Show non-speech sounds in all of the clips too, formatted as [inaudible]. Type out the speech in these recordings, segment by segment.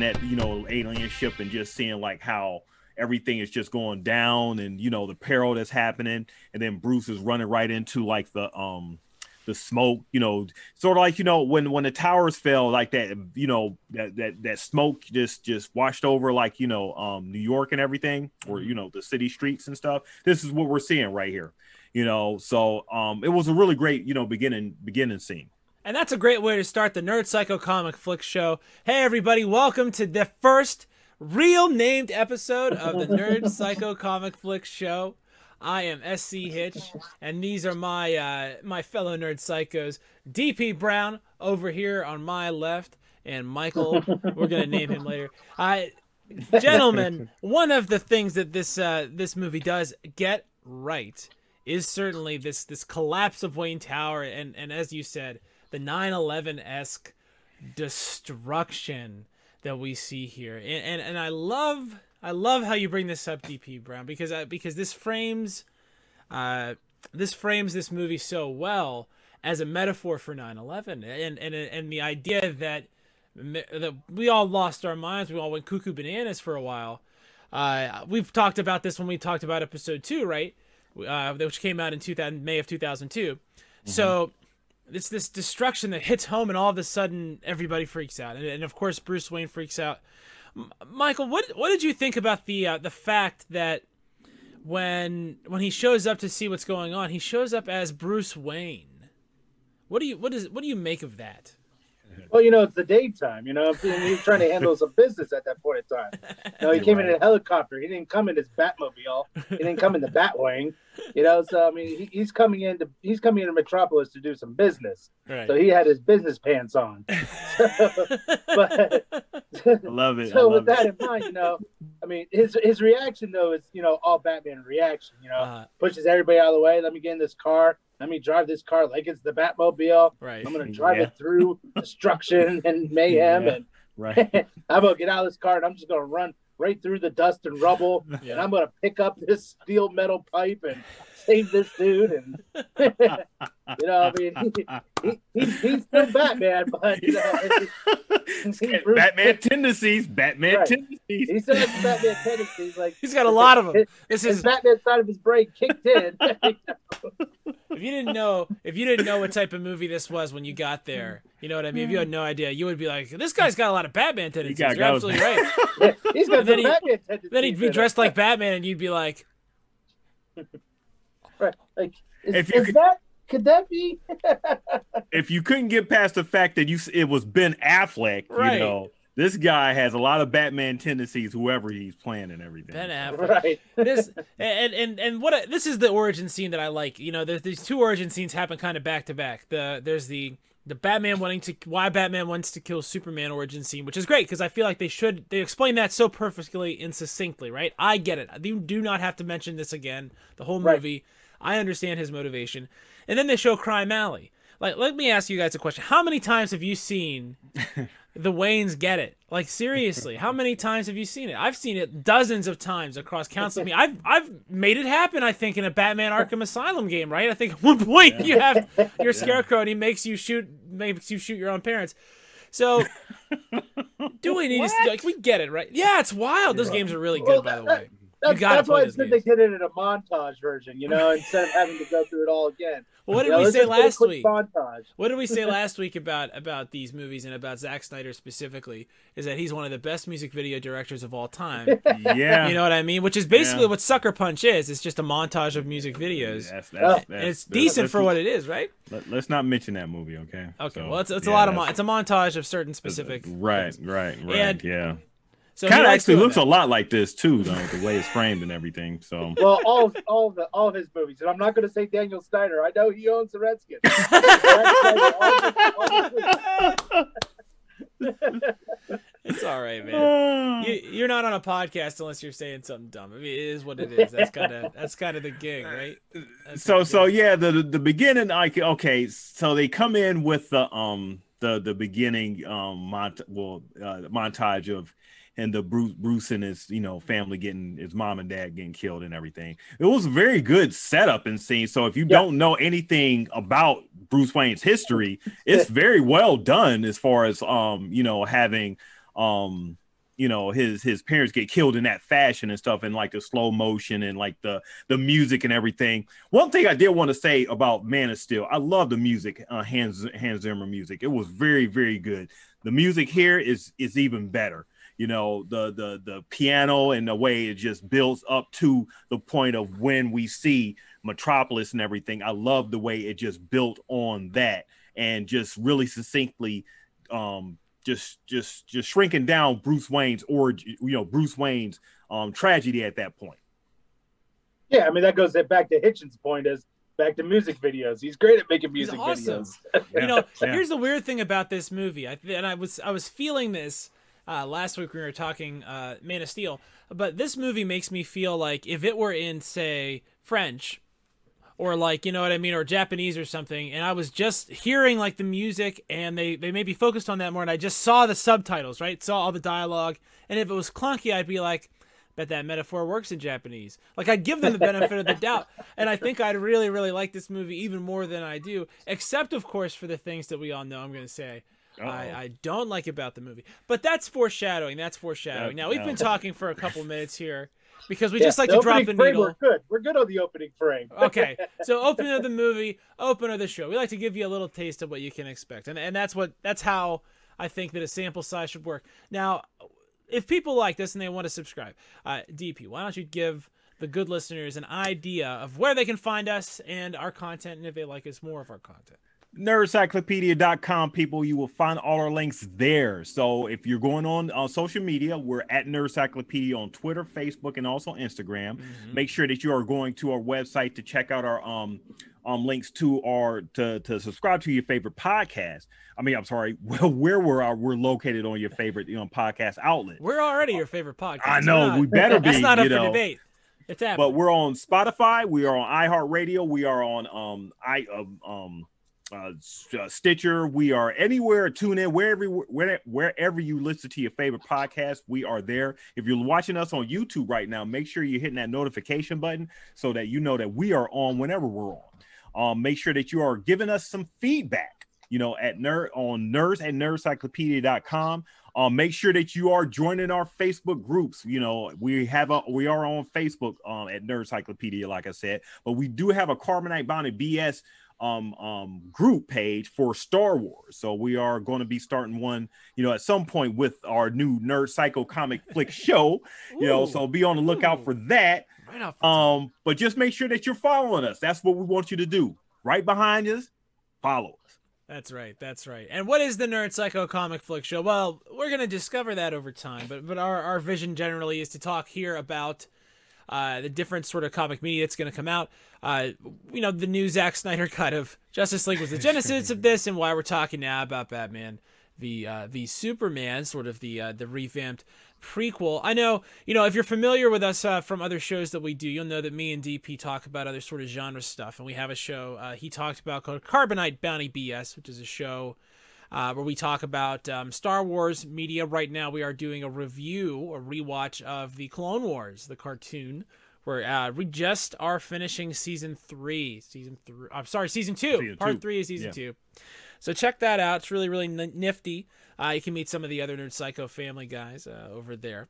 that you know alien ship and just seeing like how everything is just going down and you know the peril that's happening. And then bruce is running right into like the um the smoke you know sort of like you know when when the towers fell like that you know that that, that smoke just just washed over like you know um new york and everything or you know the city streets and stuff. This is what we're seeing right here you know. So um it was a really great you know beginning beginning scene and that's a great way to start the Nerd Psycho Comic Flick Show. Hey, everybody, welcome to the first real named episode of the Nerd [laughs] Psycho Comic Flick Show. I am SC Hitch, and these are my uh, my fellow nerd psychos. DP Brown over here on my left, and Michael. we're gonna name him later. I, gentlemen, one of the things that this uh, this movie does get right is certainly this this collapse of Wayne Tower, and and as you said, the 9/11 esque destruction that we see here, and, and and I love I love how you bring this up, DP Brown, because uh, because this frames, uh, this frames this movie so well as a metaphor for 9/11, and and and the idea that that we all lost our minds, we all went cuckoo bananas for a while. Uh, we've talked about this when we talked about episode two, right? Uh, which came out in 2000 May of 2002. Mm-hmm. So it's this destruction that hits home, and all of a sudden everybody freaks out, and, and of course Bruce Wayne freaks out. M- Michael, what what did you think about the uh, the fact that when when he shows up to see what's going on, he shows up as Bruce Wayne? What do you what is what do you make of that? Well, you know, it's the daytime. You know, he's trying to [laughs] handle some business at that point in time. You know, he came right. in a helicopter. He didn't come in his Batmobile. He didn't come in the [laughs] Batwing. You know, so I mean, he, he's coming into he's coming into Metropolis to do some business. Right. So he had his business pants on. [laughs] So, but love it. So love with it. that in mind, you know, I mean, his his reaction though is you know all Batman reaction. You know, uh, pushes everybody out of the way. Let me get in this car let me drive this car like it's the Batmobile. Right. I'm gonna drive yeah. it through [laughs] destruction and mayhem, yeah. and right. [laughs] I'm gonna get out of this car and I'm just gonna run right through the dust and rubble, [laughs] yeah. and I'm gonna pick up this steel metal pipe and save this dude. And [laughs] you know, I mean, he, he, he's still Batman, but you know, [laughs] Batman tendencies. Batman right. tendencies. He still has Batman tendencies. Like he's got a lot of them. His, this is Batman side of his brain kicked in. [laughs] if you didn't know, if you didn't know what type of movie this was when you got there, you know what I mean. If you had no idea, you would be like, "This guy's got a lot of Batman tendencies." You're absolutely right. yeah, he's got then, he, Batman tendencies then he'd be dressed like Batman, and you'd be like, "Right, like is, if you is could, that could that be?" [laughs] if you couldn't get past the fact that you it was Ben Affleck, right. you know this guy has a lot of Batman tendencies, whoever he's playing and everything. Ben Affleck. Right. [laughs] this and and and what this is the origin scene that I like. You know, there's these two origin scenes happen kind of back to back. The there's the the Batman wanting to why Batman wants to kill Superman origin scene, which is great because I feel like they should they explain that so perfectly and succinctly, right? I get it. You do not have to mention this again. The whole movie, right. I understand his motivation, and then they show Crime Alley. Like, let me ask you guys a question: How many times have you seen [laughs] the Waynes get it. Like seriously, how many times have you seen it? I've seen it dozens of times across countless. I mean, I've I've made it happen. I think in a Batman Arkham Asylum game, right? I think at one point yeah. you have your [laughs] Scarecrow and he makes you shoot makes you shoot your own parents. So, do we need to [laughs] like we get it right? Yeah, it's wild. Those games are really good, by the way. That's, that's why I said they did it in a montage version, you know, instead of having to go through it all again. Well, what did you we know, say last week? Montage. What did we say [laughs] last week about about these movies and about Zack Snyder specifically? Is that he's one of the best music video directors of all time. [laughs] yeah, you know what I mean. Which is basically yeah. what Sucker Punch is. It's just a montage of music videos. That's, that's, that's, it's decent for what it is, right? Let, us not mention that movie, okay? Okay. So, well, it's, it's yeah, a lot of mon- it's a montage of certain specific. Right, right, right. And, yeah so kind of actually looks that. a lot like this too, though, the way it's framed and everything. So [laughs] well, all all of the all of his movies, and I'm not going to say Daniel Snyder. I know he owns the Redskins. [laughs] it's all right, man. [sighs] You, are not on a podcast unless you're saying something dumb. I mean, it is what it is. That's kind of that's kind of the gig, [laughs] right? That's so so yeah, the the beginning. Like okay, so they come in with the um the the beginning um mont- well uh, montage of and the Bruce Bruce and his you know family getting his mom and dad getting killed and everything. It was a very good setup and scene. So if you yeah. don't know anything about Bruce Wayne's history, [laughs] it's very well done as far as um you know having um you know his his parents get killed in that fashion and stuff and like the slow motion and like the the music and everything one thing i did want to say about man of steel i love the music uh hans hans zimmer music it was very very good the music here is is even better you know the the the piano and the way it just builds up to the point of when we see metropolis and everything i love the way it just built on that and just really succinctly um just just just shrinking down Bruce Wayne's or you know Bruce Wayne's um tragedy at that point. Yeah, I mean that goes back to Hitchens' point as back to music videos. He's great at making music awesome. videos. you know, yeah. here's the weird thing about this movie. I and I was I was feeling this uh, last week we were talking uh, Man of Steel, but this movie makes me feel like if it were in say French or like you know what I mean, or Japanese or something, and I was just hearing like the music, and they they maybe focused on that more, and I just saw the subtitles, right, saw all the dialogue, and if it was clunky, I'd be like, bet that metaphor works in Japanese. Like I'd give them the benefit of the doubt, and I think I'd really really like this movie even more than I do, except of course for the things that we all know. I'm going to say. I, I, don't like about the movie, but that's foreshadowing. That's foreshadowing. Now we've been talking for a couple minutes here, because we yeah, just like to drop the needle. We're good. We're good on the opening frame. [laughs] okay, so opening of the movie, opening of the show. We like to give you a little taste of what you can expect, and and that's what that's how I think that a sample size should work. Now, if people like this and they want to subscribe, uh, DP, why don't you give the good listeners an idea of where they can find us and our content, and if they like us more of our content nerdcyclopedia.com people you will find all our links there so if you're going on on social media we're at nerdcyclopedia on twitter facebook and also instagram mm-hmm. make sure that you are going to our website to check out our um um links to our to to subscribe to your favorite podcast i mean i'm sorry [laughs] well where we're uh, we're located on your favorite you know podcast outlet we're already your favorite podcast i know not, we better [laughs] be that's not up for know. debate it's happening. but we're on spotify we are on iheartradio we are on um i um, um uh, uh, Stitcher. We are anywhere. Tune in wherever where, wherever you listen to your favorite podcast. We are there. If you're watching us on YouTube right now, make sure you're hitting that notification button so that you know that we are on whenever we're on. Um, make sure that you are giving us some feedback. You know, at nerd on nerds at nerdcyclopedia.com. Um, make sure that you are joining our Facebook groups. You know, we have a we are on Facebook um at Nerdcyclopedia, like I said, but we do have a Carbonite Bounty BS um, um, group page for Star Wars. So we are going to be starting one, you know, at some point with our new Nerd Psycho comic flick [laughs] show. You know, so be on the lookout Ooh. for that. Right um, but just make sure that you're following us. That's what we want you to do. Right behind us, follow us. That's right. That's right. And what is the Nerd Psycho comic flick show? Well, we're going to discover that over time. But but our, our vision generally is to talk here about uh, the different sort of comic media that's going to come out. Uh, you know, the new Zack Snyder [laughs] cut of Justice League was the [laughs] genesis of this, and why we're talking now about Batman the uh, the Superman, sort of the uh, the revamped prequel. I know, you know, if you're familiar with us uh, from other shows that we do, you'll know that me and DP talk about other sort of genre stuff, and we have a show uh, he talked about called Carbonite Bounty BS, which is a show uh, where we talk about um, Star Wars media. Right now, we are doing a review, a rewatch of the Clone Wars, the cartoon. Where uh, we just are finishing season three. Season three. I'm sorry, season two. Season Part two. three is season yeah. two. So check that out. It's really, really nifty. Uh, you can meet some of the other Nerd Psycho family guys uh, over there.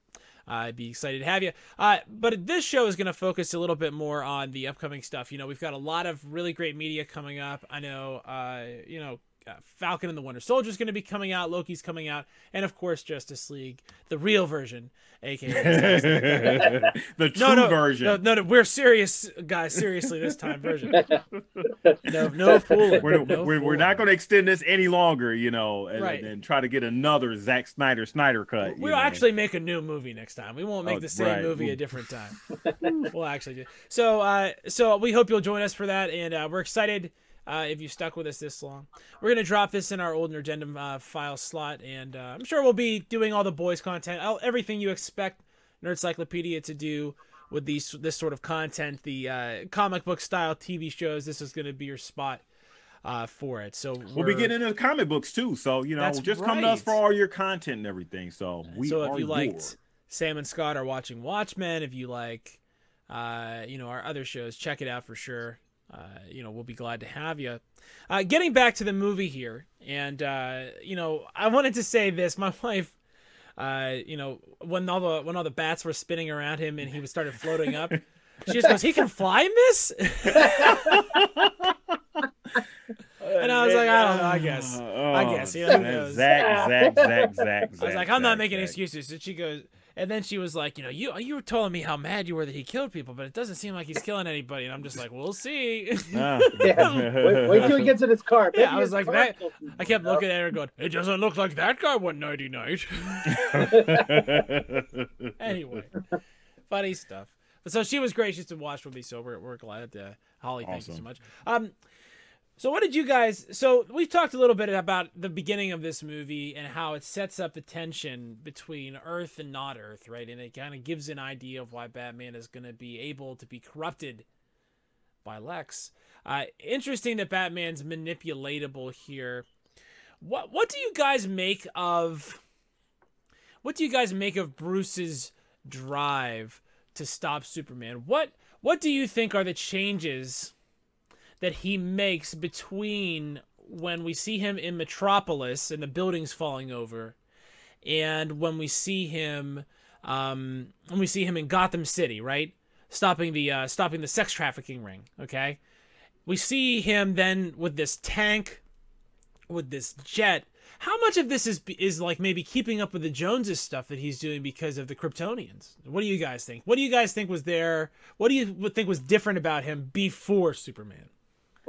Uh, I'd be excited to have you. Uh, but this show is going to focus a little bit more on the upcoming stuff. You know, we've got a lot of really great media coming up. I know, uh, you know, uh, Falcon and the Winter Soldier is going to be coming out. Loki's coming out, and of course Justice League, the real version, aka [laughs] the true no, no, version. No, no, no, we're serious, guys. Seriously, this time version. [laughs] No, no fooling. We're, no we're, we're not going to extend this any longer, you know, and, right. and, try to get another Zack Snyder Snyder cut. We'll actually make a new movie next time. We won't make oh, the same right. movie a different [laughs] time. we'll actually do. So, uh, so we hope you'll join us for that, and uh, we're excited uh, if you stuck with us this long. We're going to drop this in our old Nerdendum uh, file slot, and uh, I'm sure we'll be doing all the boys' content, all, everything you expect Nerdcyclopedia to do with these this sort of content, the uh, comic book style TV shows. This is going to be your spot uh, for it. So we'll be getting into comic books too. So you know, just right. come to us for all your content and everything. So we so if you liked Sam and Scott are watching Watchmen, if you like, uh, you know, our other shows, check it out for sure you know, we'll be glad to have you. Uh, getting back to the movie here, and uh, you know, I wanted to say this. [laughs] My wife, uh, you know, when all the when all the bats were spinning around him and he was started floating up. She just goes, "He can fly this." [laughs] And I was like, I don't know, I guess. I guess, you know, knows? Zack, Zack, Zack, Zack, I was like, I'm not making excuses. And she goes, and then she was like, you know, you you were telling me how mad you were that he killed people, but it doesn't seem like he's killing anybody. And I'm just like, we'll see. [laughs] Yeah. Wait, wait till he gets in his car. Yeah, I was like that. I kept you know? looking at her going, it doesn't look like that guy went nighty night. [laughs] anyway, funny stuff. But so she was gracious to watch with me, so we're, we're glad. Uh, Holly, thank you so much. Um, so what did you guys? So we've talked a little bit about the beginning of this movie and how it sets up the tension between Earth and not Earth, right? And it kind of gives an idea of why Batman is going to be able to be corrupted by Lex. Uh, interesting that Batman's manipulatable here. What what do you guys make of? What do you guys make of Bruce's drive to stop Superman? What what do you think are the changes that he makes between when we see him in Metropolis and the buildings falling over, and when we see him um, when we see him in Gotham City, right, stopping the uh, stopping the sex trafficking ring. Okay, we see him then with this tank, with this jet. How much of this is is like maybe keeping up with the Joneses stuff that he's doing because of the Kryptonians? What do you guys think? What do you guys think was there? What do you think was different about him before Superman?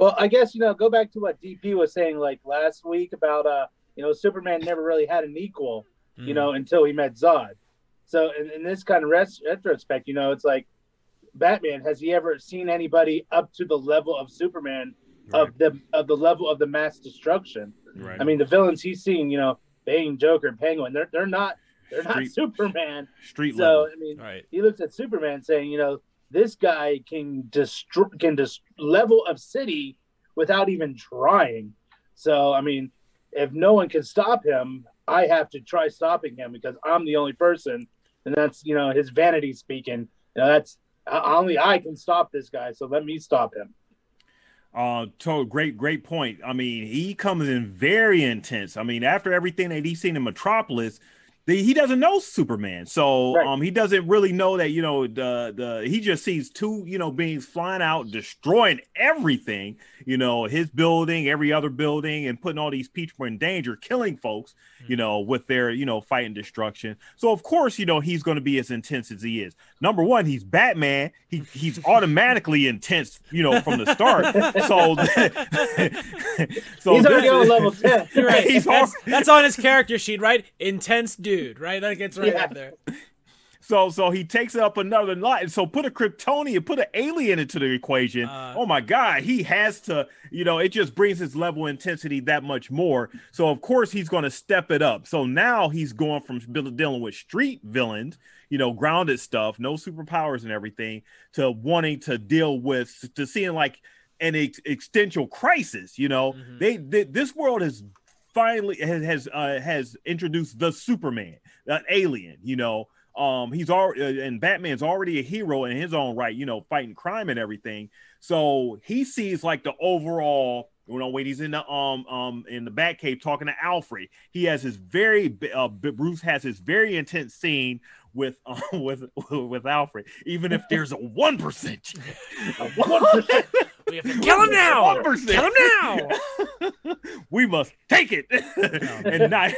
Well, I guess you know, go back to what DP was saying like last week about uh, you know, Superman never really had an equal, Mm. you know, until he met Zod. So in, in this kind of res- retrospect, you know, it's like Batman has he ever seen anybody up to the level of Superman of the of the level of the mass destruction? right. I mean, the villains he's seen, you know, Bane, Joker, Penguin, they're they're not they're not Superman. street So level. I mean, Right. he looks at Superman saying, you know, this guy can destroy can just level a city without even trying. So I mean, if no one can stop him, I have to try stopping him because I'm the only person, and that's you know his vanity speaking. You know, that's uh, only I can stop this guy, so let me stop him. Uh, to great, great point. I mean, he comes in very intense. I mean, after everything that he's seen in Metropolis, the, he doesn't know Superman, so Right. um, he doesn't really know that you know the the he just sees two you know beings flying out, destroying everything, you know, his building, every other building, and putting all these people in danger, killing folks, you know, with their you know fight and destruction. So of course, you know, he's going to be as intense as he is. Number one, he's Batman. He he's [laughs] automatically intense, you know, from the start. So, [laughs] [laughs] so He's already on level ten. Right. He's that's, al- that's on his character sheet, right? Intense dude, right? That gets right Yeah. up there. So so he takes it up another line. So put a Kryptonian, put an alien into the equation. Uh, oh my God, he has to, you know, it just brings his level of intensity that much more. So of course he's going to step it up. So now he's going from dealing with street villains, you know, grounded stuff, no superpowers and everything, to wanting to deal with to seeing like an ex- existential crisis. You know, Mhm. they, they this world is finally has has, uh, has introduced the Superman, an alien. You know, um, he's already and Batman's already a hero in his own right. You know, fighting crime and everything. So he sees like the overall. You know, when he's in the um um in the Batcave talking to Alfred, he has his very uh, Bruce has his very intense scene with uh, [laughs] with with Alfred. Even if there's a one percent, [laughs] We have to kill him now. 1%. Kill him now. [laughs] we must take it [laughs] and not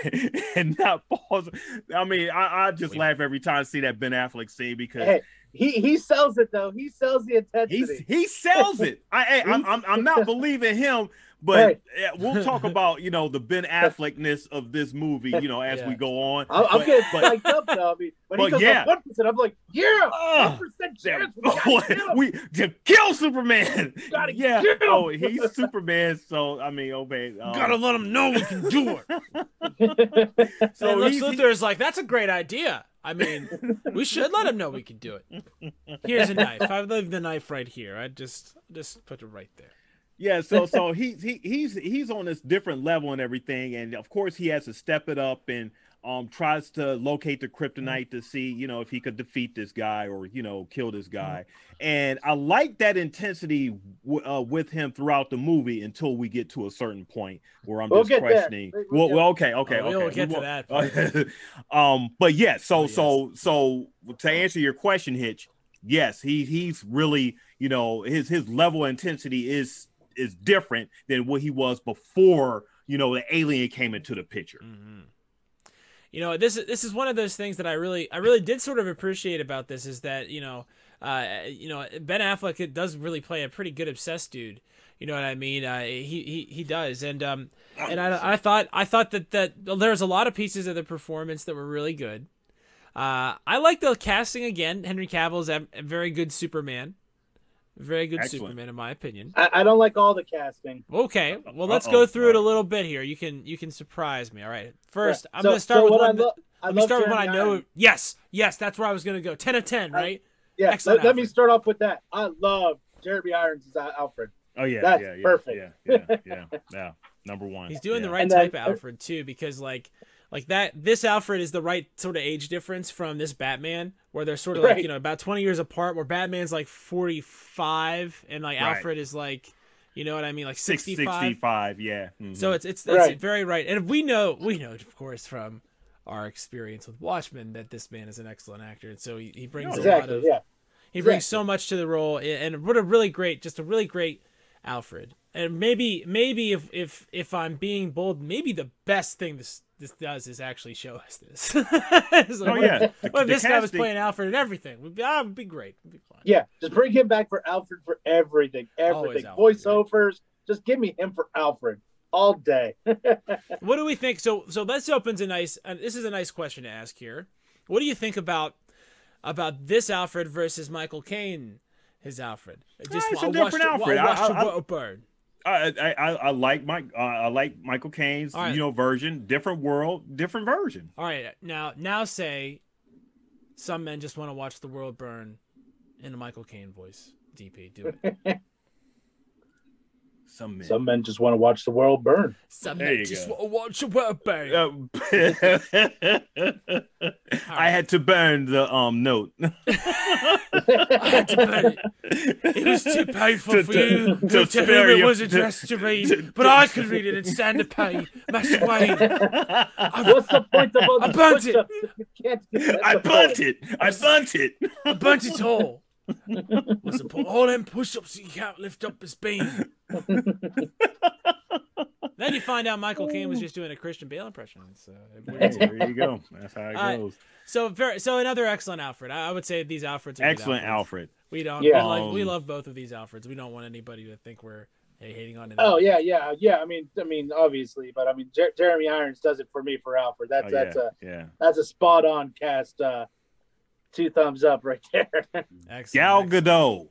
and not pause. I mean, I, I just We- laugh every time I see that Ben Affleck scene because Hey, he he sells it though. He sells the he's intensity. he sells it. I, I I'm, I'm I'm not believing him, but Right. we'll talk [laughs] about you know the Ben Affleckness of this movie, you know, as Yeah. we go on. I'm, I'm But- getting but- psyched up though. I mean, when he but goes yeah. one percent, I'm like, yeah, Ugh. one percent chance. We gotta kill him. [laughs] we to kill Superman. [laughs] Gotta yeah. kill him. Oh, he's Superman. So I mean, obey. Um, Gotta let him know we can do it. so and Lex he's- Luthor is like, that's a great idea. I mean, we should let him know we can do it. Here's a knife. I leave the knife right here. I just just put it right there. Yeah, so [laughs] so he's he, he's he's on this different level and everything, and of course he has to step it up and um tries to locate the kryptonite to see you know if he could defeat this guy or you know kill this Mm-hmm. guy. And i like that intensity w- uh, with him throughout the movie until we get to a certain point where i'm We'll just questioning. We- we'll well, okay okay Oh, okay. We'll we get to won't- that [laughs] um but yeah so Oh, yes. so so to answer your question hitch yes he he's really you know his his level of intensity is is different than what he was before you know the alien came into the picture Mhm. You know, this is this is one of those things that I really I really did sort of appreciate about this is that you know, uh, you know Ben Affleck does really play a pretty good obsessed dude. You know what I mean? Uh, he he he does, and um, and I, I thought I thought that that there's a lot of pieces of the performance that were really good. Uh, I like the casting again. Henry Cavill's a very good Superman, very good Excellent. Superman in my opinion. I, I don't like all the casting. Okay, well let's Uh-oh. go through it a little bit here. You can you can surprise me. All right, first Yeah. I'm So- gonna start so with what I one. lo- let me love start with one I know. Irons. Yes, yes, that's where I was gonna go. Ten of ten, I- right? Yeah, Excellent let, let me start off with that. I love Jeremy Irons as Alfred. Oh yeah, That's yeah, yeah, perfect. Yeah, yeah, yeah, [laughs] yeah. Number one. He's doing yeah. the right And then- type of Alfred too, because like like that this Alfred is the right sort of age difference from this Batman, where they're sort of like you know about twenty years apart. Where Batman's like forty five, and like Right. Alfred is like, you know what I mean, like Six- sixty five. 65, yeah. mhm. So it's it's, it's Right. very right, and we know we know of course from our experience with Watchmen that this man is an excellent actor, and so he, he brings a lot of Yeah. he brings exactly. so much to the role, and what a really great, just a really great Alfred, and maybe maybe if if if I'm being bold, maybe the best thing this this does is actually show us this. [laughs] So Oh yeah. The- what if the this guy was playing Alfred and everything? Would be, ah, would be great. Would be fine. Yeah. Just bring him back for Alfred for everything. Everything. Alfred, Voiceovers. Just give me him for Alfred all day. [laughs] What do we think? So so this opens a nice. Uh, this is a nice question to ask here. What do you think about about this Alfred versus Michael Caine? His Alfred. Just it's a I watched different it- Alfred. I watched I- the I- I, I I I like Mike. Uh, I like Michael Caine's All right. you know version. Different world, different version. All right, now now say some men just want to watch the world burn in a Michael Caine voice. DP, do it. [laughs] Some men. Some men just want to watch the world burn. Some There men just go. want to watch the world burn. Uh, [laughs] I had to burn the um note. [laughs] I had to burn it. It was too painful To- for to- you to to, spare whom it was addressed to [laughs] read, to- but I could read it and stand the pain. Master Wayne, What's the point of all I burnt it. push-ups if you can't get that I burnt it. I burnt it. I burnt it all. What's the point? All them push-ups you can't lift up his beam. [laughs] then you find out Michael Caine was just doing a Christian Bale impression. So, it there you go. That's how it Uh, goes. so very, so another excellent Alfred. I, I would say these Alfreds are good Excellent Alfreds. Alfred. We don't. Yeah. we, like, we love both of these Alfreds. We don't want anybody to think we're hey, hating on it. Oh yeah, yeah, yeah. I mean, I mean, obviously, but I mean, Jer- Jeremy Irons does it for me for Alfred. That's Oh, that's yeah, a yeah. that's a spot on cast. Uh, two thumbs up right [laughs] there. Excellent, Gal. Gadot,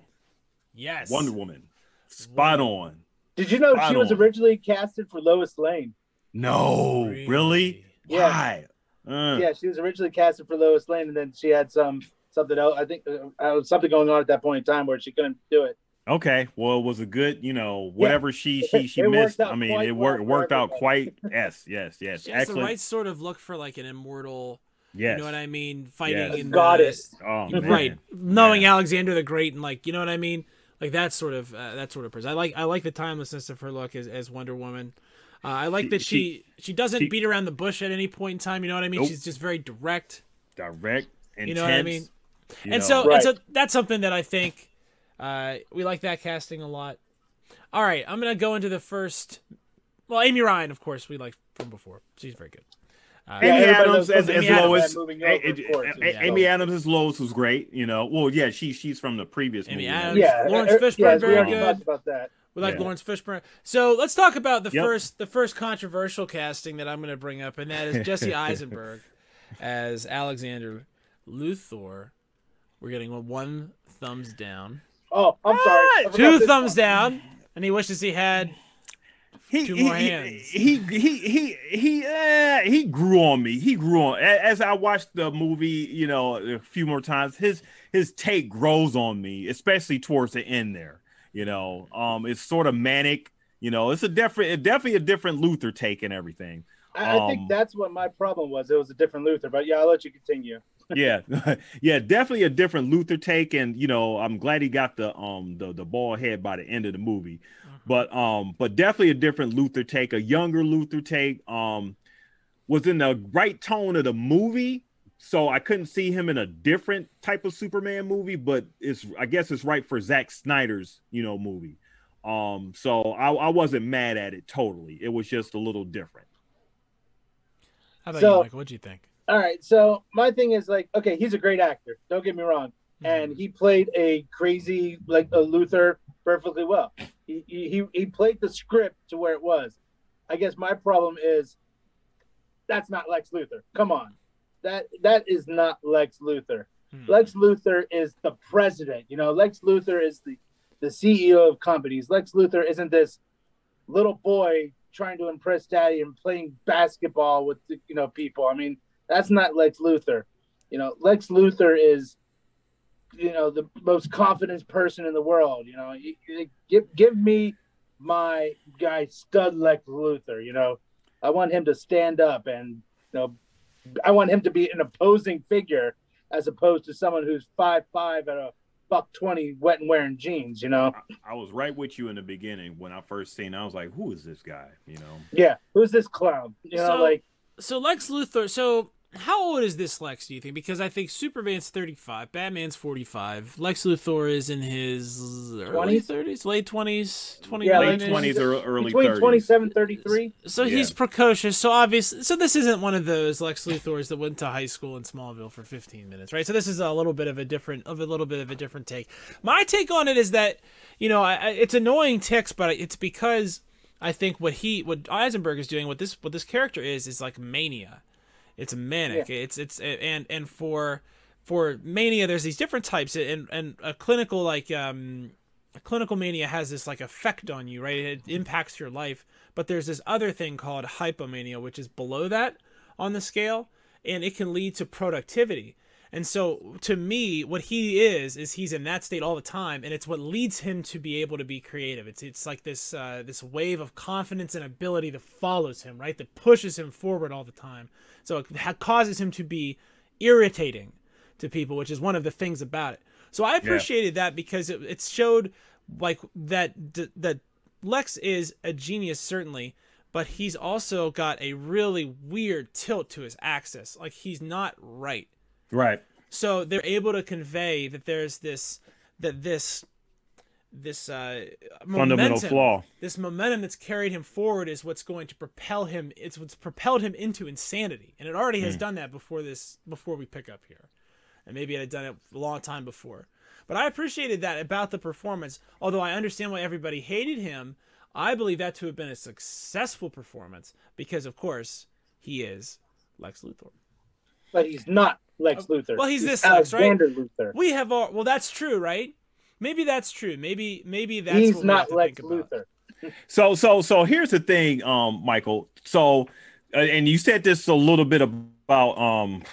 Yes. Wonder Woman, spot on. Did you know Spot she was on. originally casted for Lois Lane? No, really? Yeah. Why? Uh, Yeah, she was originally casted for Lois Lane, and then she had some something else. I think uh, uh, something going on at that point in time where she couldn't do it. Okay. Well, it was a good, you know, whatever she [laughs] she she It missed. I mean, it worked for worked out quite. Yes, yes, yes. She has Excellent. the right sort of look for like an immortal. Yes. You know what I mean? Fighting Yes. in Goddess. The, Oh man. right. Knowing Yeah. Alexander the Great and like you know what I mean? Like that sort of uh, that sort of person. I like I like the timelessness of her look as, as Wonder Woman. Uh, I like She- that she she doesn't she- beat around the bush at any point in time. You know what I mean? Nope. She's just very direct. Direct. Intense, You know what I mean? and know. so Right. and so that's something that I think uh, we like that casting a lot. All right, I'm gonna go into the first. Well, Amy Ryan, of course, we like from before. She's very good. Uh, Amy Adams as, Amy Adams. Lois. Moving A- over, course, A- yeah. Amy Adams as Lois was great. You know. Well, yeah, she she's from the previous Amy movie. Adams. Yeah, Lawrence uh, Fishburne, yeah, very we good. about that. We like Yeah. Lawrence Fishburne. So let's talk about the Yep. first the first controversial casting that I'm going to bring up, and that is Jesse [laughs] Eisenberg as Alexander Luthor. We're getting one thumbs down, Oh, I'm sorry. Two thumbs one. down, and he wishes he had. He, Two he, more he- hands. He he he he uh, he grew on me. He grew on as I watched the movie. You know, a few more times. His his take grows on me, especially towards the end. There, you know, um, it's sort of manic. You know, it's a different, definitely a different Luthor take and everything. I, I think Um, that's what my problem was. It was a different Luthor, but yeah, I'll let you continue. [laughs] yeah, [laughs] yeah, definitely a different Luthor take, and you know, I'm glad he got the um the the ball head by the end of the movie, but um, but definitely a different Luthor take, a younger Luthor take. Um, was in the right tone of the movie, so I couldn't see him in a different type of Superman movie, but it's I guess it's right for Zack Snyder's you know movie. Um, so I, I wasn't mad at it totally. It was just a little different. How about So- you, Michael? What'd you think? All right, so my thing is like, okay, he's a great actor. Don't get me wrong, and he played a crazy like a Luthor perfectly well. He he he played the script to where it was. I guess my problem is that's not Lex Luthor. Come on, that that is not Lex Luthor. Hmm. Lex Luthor is the president. You know, Lex Luthor is the the CEO of companies. Lex Luthor isn't this little boy trying to impress daddy and playing basketball with you know people. I mean, that's not Lex Luthor. You know, Lex Luthor is you know the most confident person in the world. You know, You- you- give give me my guy stud Lex Luthor. You know, I want him to stand up and you know, I want him to be an opposing figure as opposed to someone who's five five at a buck twenty, wet and wearing jeans. You know, I was right with you in the beginning when I first seen. I was like, "Who is this guy?" You know. yeah, who's this clown? You know, So- like So Lex Luthor. So how old is this Lex? Do you think? Because I think Superman's thirty-five, Batman's forty-five, Lex Luthor is in his early thirties, late twenties, Yeah, late like twenties or early between thirties. 27 33 So Yeah. he's precocious. So obvious. So this isn't one of those Lex Luthors that went to high school in Smallville for 15 minutes, right? So this is a little bit of a different, of a little bit of a different take. My take on it is that, you know, I, I, it's annoying ticks, but it's because I think what he, what Eisenberg is doing, what this, what this character is, is like mania. It's manic. It's it's and and for for mania, there's these different types, and and a clinical like um a clinical mania has this like effect on you, right? It impacts your life. But there's this other thing called hypomania, which is below that on the scale, and it can lead to productivity. And so to me, what he is is he's in that state all the time, and it's what leads him to be able to be creative. It's it's like this uh, this wave of confidence and ability that follows him, right? That pushes him forward all the time. So it ha- causes him to be irritating to people, which is one of the things about it. So I appreciated that because it, it showed like that d- that Lex is a genius certainly, but he's also got a really weird tilt to his axis. Like he's not right. Right. So they're able to convey that there's this that this this uh Fundamental flaw. this momentum that's carried him forward is what's going to propel him it's what's propelled him into insanity. And it already has done that before this before we pick up here. And maybe it had done it a long time before. But i appreciated that about the performance. Although i understand why everybody hated him i believe that to have been a successful performance because of course he is lex luthor but he's not Lex Luthor. Uh, well, he's this Lex, right? Luthor. we have all well that's true right maybe that's true maybe maybe that's he's what not to Lex think about. Luthor. So so so here's the thing, um, Michael. So, uh, and you said this a little bit about um,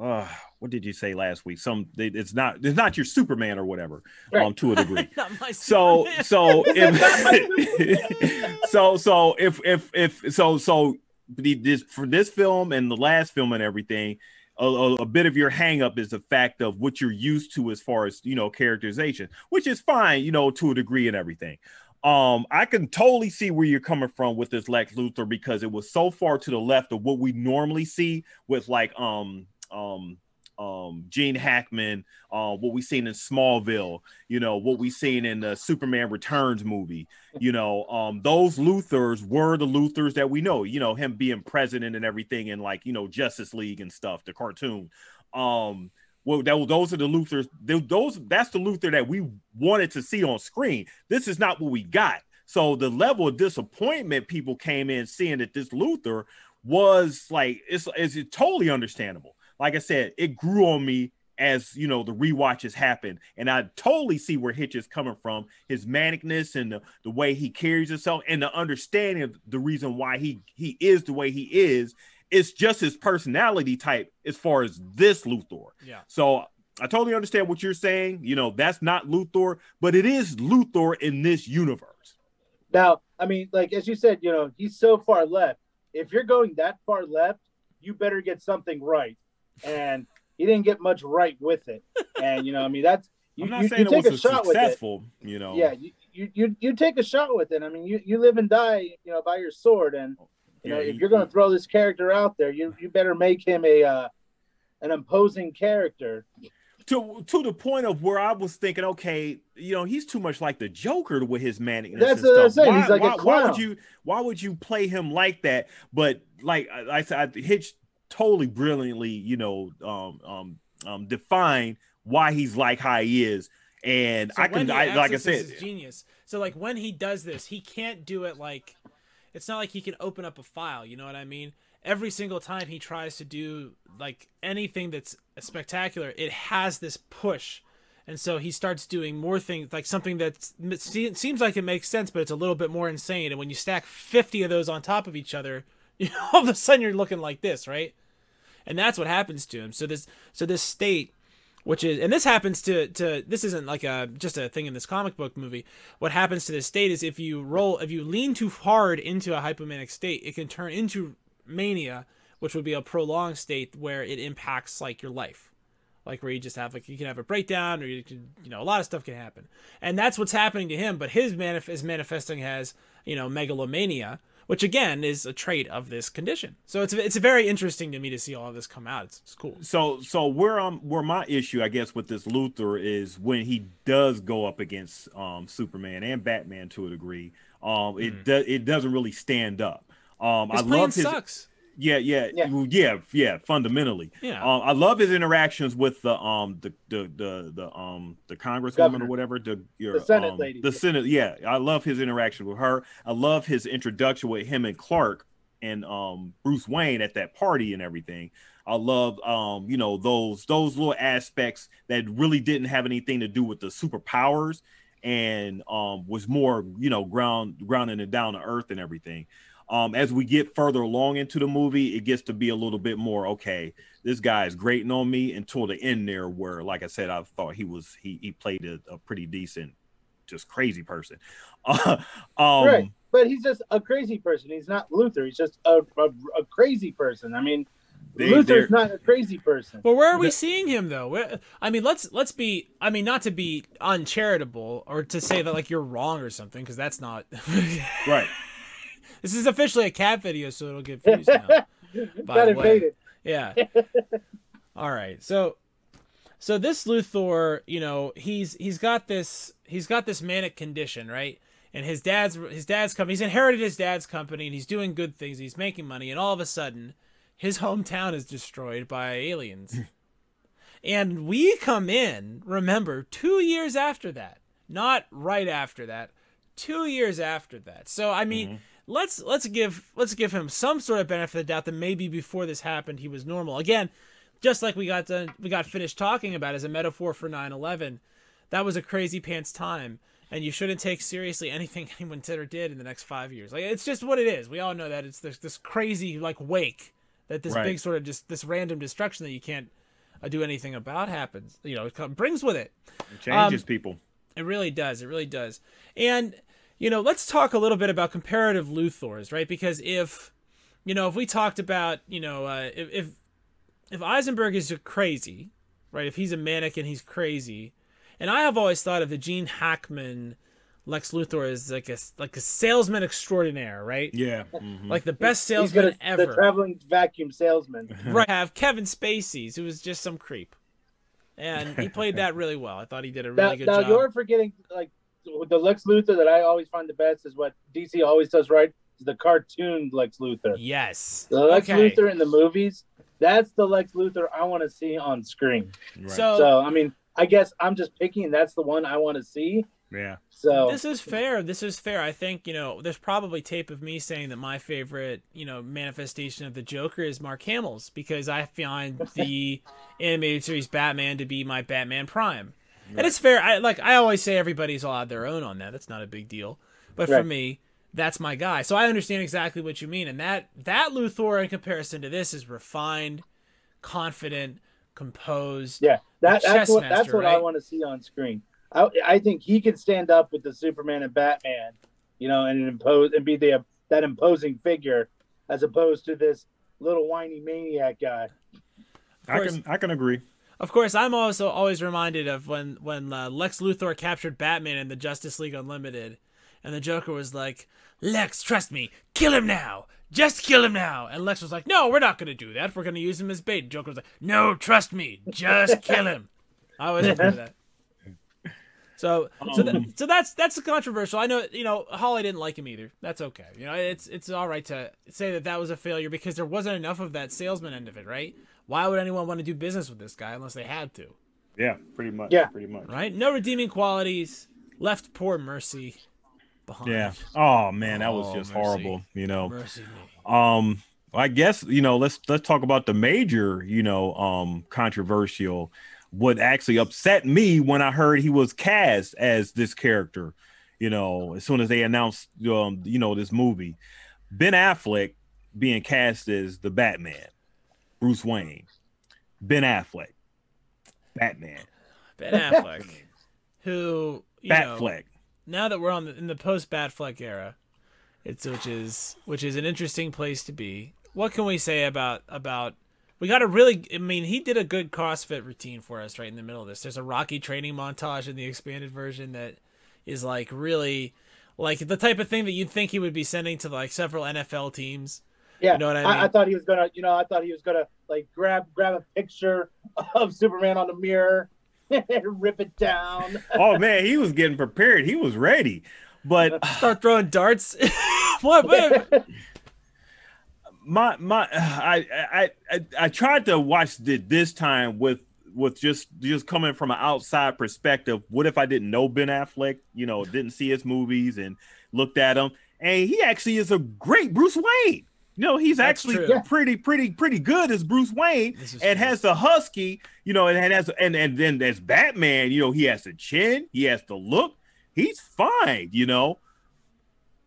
uh, what did you say last week? Some it's not it's not your Superman or whatever, um, to a degree. [laughs] Not my so so if [laughs] [laughs] so so if if if so so the, this for this film and the last film and everything a, a, bit of your hang up is the fact of what you're used to as far as you know characterization which is fine you know to a degree and everything. Um i can totally see where you're coming from with this lex luthor because it was so far to the left of what we normally see with like um um um gene hackman uh what we seen in smallville you know what we seen in the superman returns movie you know um those luthors were the luthors that we know you know him being president and everything and like you know justice league and stuff the cartoon. Um well that, those are the luthors th- those that's the luthor that we wanted to see on screen. This is not what we got. So the level of disappointment people came in seeing that this luthor was like it's, it's totally understandable like i said it grew on me as you know the rewatches happened. And i totally see where hitch is coming from his manicness and the, the way he carries himself and the understanding of the reason why he he is the way he is. It's just his personality type as far as this luthor. Yeah. So i totally understand what you're saying. You know that's not luthor but it is luthor in this universe. Now, I mean, like as you said, you know, he's so far left. if you're going that far left, you better get something right. And he didn't get much right with it. And you know, I mean, that's you, I'm not you, saying you it take was a shot with it. you know. Yeah, you, you you you take a shot with it. I mean, you you live and die, you know, by your sword. And you know, Yeah, if he- you're going to throw this character out there, you you better make him a uh, an imposing character. to to the point of where I was thinking, okay, you know, he's too much like the Joker with his manicness That's what I'm saying. Why, He's like a why, why would you why would you play him like that? But like I, I said, Hitch totally brilliantly, you know, um um um define why he's like how he is. And So I can I like I said, genius. So like when he does this, he can't do it like it's not like he can open up a file, you know what I mean? Every single time he tries to do like anything that's spectacular, it has this push. And so he starts doing more things, like something that seems like it makes sense, but it's a little bit more insane. And when you stack 50 of those on top of each other, [laughs] you know, all of a sudden you're looking like this, right? And that's what happens to him. So this, so this state which is and this happens to to this isn't like a just a thing in this comic book movie what happens to this state is if you roll if you lean too hard into a hypomanic state it can turn into mania which would be a prolonged state where it impacts like your life like where you just have like you can have a breakdown or you can you know a lot of stuff can happen and that's what's happening to him but his manif- is manifesting as you know megalomania which again is a trait of this condition. So it's it's very interesting to me to see all of this come out. It's, it's cool. So so where um where my issue I guess with this Luthor is when he does go up against um Superman and Batman to a degree, um it does it doesn't really stand up. Um his I love his sucks Yeah, yeah, Yeah. yeah, yeah, yeah. Fundamentally, Yeah. Um, I love his interactions with the um the the the, the um the congresswoman Governor. or whatever the your, The Senate um, lady. the Senate. Yeah, I love his interaction with her. I love his introduction with him and Clark and um Bruce Wayne at that party and everything. I love um you know those those little aspects that really didn't have anything to do with the superpowers and um was more you know ground grounding it down to earth and everything um, as we get further along into the movie, it gets to be a little bit more okay. This guy is grating on me until the end there, where, like I said, I thought he was he he played a, a pretty decent, just crazy person. [laughs] Uh, um, right. But he's just a crazy person. He's not Luthor. He's just a, a, a crazy person. I mean, They- Luthor's not a crazy person. Well, where are we seeing him though? Where, I mean, let's let's be. I mean, not to be uncharitable or to say that like you're wrong or something, because that's not. [laughs] right. This is officially a cat video, so it'll get views now. [laughs] By Got the way. invaded. Yeah. [laughs] All right. So so this Luthor, you know, he's he's got this he's got this manic condition, right? And his dad's his dad's company, he's inherited his dad's company and he's doing good things, he's making money, and all of a sudden his [laughs] hometown is destroyed by aliens. and we come in, remember, 2 years after that. Not right after that. 2 years after that. So I mean, let's let's give let's give him some sort of benefit of the doubt that maybe before this happened he was normal. Again, just like we got done we got finished talking about as a metaphor for 9/11, that was a crazy pants time and you shouldn't take seriously anything [laughs] anyone said or did in the next 5 years. Like it's just what it is. We all know that it's this this crazy like wake that this Right. big sort of just this random destruction that you can't uh, do anything about happens. You know, it brings with it. It changes Um, people. It really does. It really does. And you know, let's talk a little bit about comparative Luthors, right? Because if you know, if we talked about, you know, uh, if, if if Eisenberg is crazy, right? If he's a manic and he's crazy, and I have always thought of the Gene Hackman Lex Luthor as like a like a salesman extraordinaire, right? Yeah. mhm. Like the best He's salesman gonna, ever. the traveling vacuum salesman. [laughs] right have Kevin Spacey's who was just some creep. And he played [laughs] that really well. I thought he did a really now, good now job. you're forgetting like the Lex Luthor that I always find the best is what DC always does right is the cartoon Lex Luthor. Yes. The Lex okay. Luthor in the movies, that's the Lex Luthor I want to see on screen. Right. So, So I mean, I guess I'm just picking. That's the one I want to see. yeah. So this is fair. This is fair. I think, you know, there's probably tape of me saying that my favorite, you know, manifestation of the Joker is Mark Hamill's because I find the [laughs] animated series Batman to be my Batman Prime. And it's fair. I like I always say everybody's allowed their own on that. That's not a big deal. But for me, that's my guy. So I understand exactly what you mean. And that that Luthor in comparison to this is refined, confident, composed. yeah, that, that's what that's master, what I want to see on screen. I I think he can stand up with the Superman and Batman, you know, and impose and be the that imposing figure. as opposed to this little whiny maniac guy. I can I can agree. Of course, I'm also always reminded of when when uh, Lex Luthor captured Batman in the Justice League Unlimited, and the Joker was like, "Lex, trust me, kill him now, just kill him now." And Lex was like, "No, we're not going to do that. We're going to use him as bait." Joker was like, "No, trust me, just kill him." I always [laughs] remember that. So, so, that, so that's that's controversial. I know, you know, Holly didn't like him either. That's okay. You know, it's it's all right to say that that was a failure because there wasn't enough of that salesman end of it, right? Why would anyone want to do business with this guy unless they had to? Yeah, pretty much. Yeah. pretty much. Right? No redeeming qualities. Left poor Mercy behind. Yeah. Oh man, that was Oh, just mercy. horrible. You know. Mercy. Um, I guess you know. Let's let's talk about the major. You know, um, controversial. What actually upset me when I heard he was cast as this character. You know, as soon as they announced, um, you know, this movie, Ben Affleck being cast as the Batman, Bruce Wayne, Ben Affleck, Batman, Ben Affleck, who you know, Batfleck. now that we're on the, in the post Batfleck era, it's which is which is an interesting place to be. What can we say about about? We got a really. I mean, he did a good CrossFit routine for us right in the middle of this. There's a Rocky training montage in the expanded version that is like really like the type of thing that you'd think he would be sending to like several NFL teams. Yeah, You know what I I, I thought he was gonna, you know, I thought he was gonna like grab grab a picture of Superman on the mirror [laughs] and rip it down. [laughs] oh man, he was getting prepared. He was ready. But [laughs] Start throwing darts. what? what my my I, I I I tried to watch it this time with with just just coming from an outside perspective. What if I didn't know Ben Affleck? You know, didn't see his movies and looked at him, and he actually is a great Bruce Wayne. Know, he's That's actually true. pretty pretty pretty good as Bruce Wayne, and true. has the husky. You know, and has and and then as Batman, you know, he has the chin, he has the look. He's fine. You know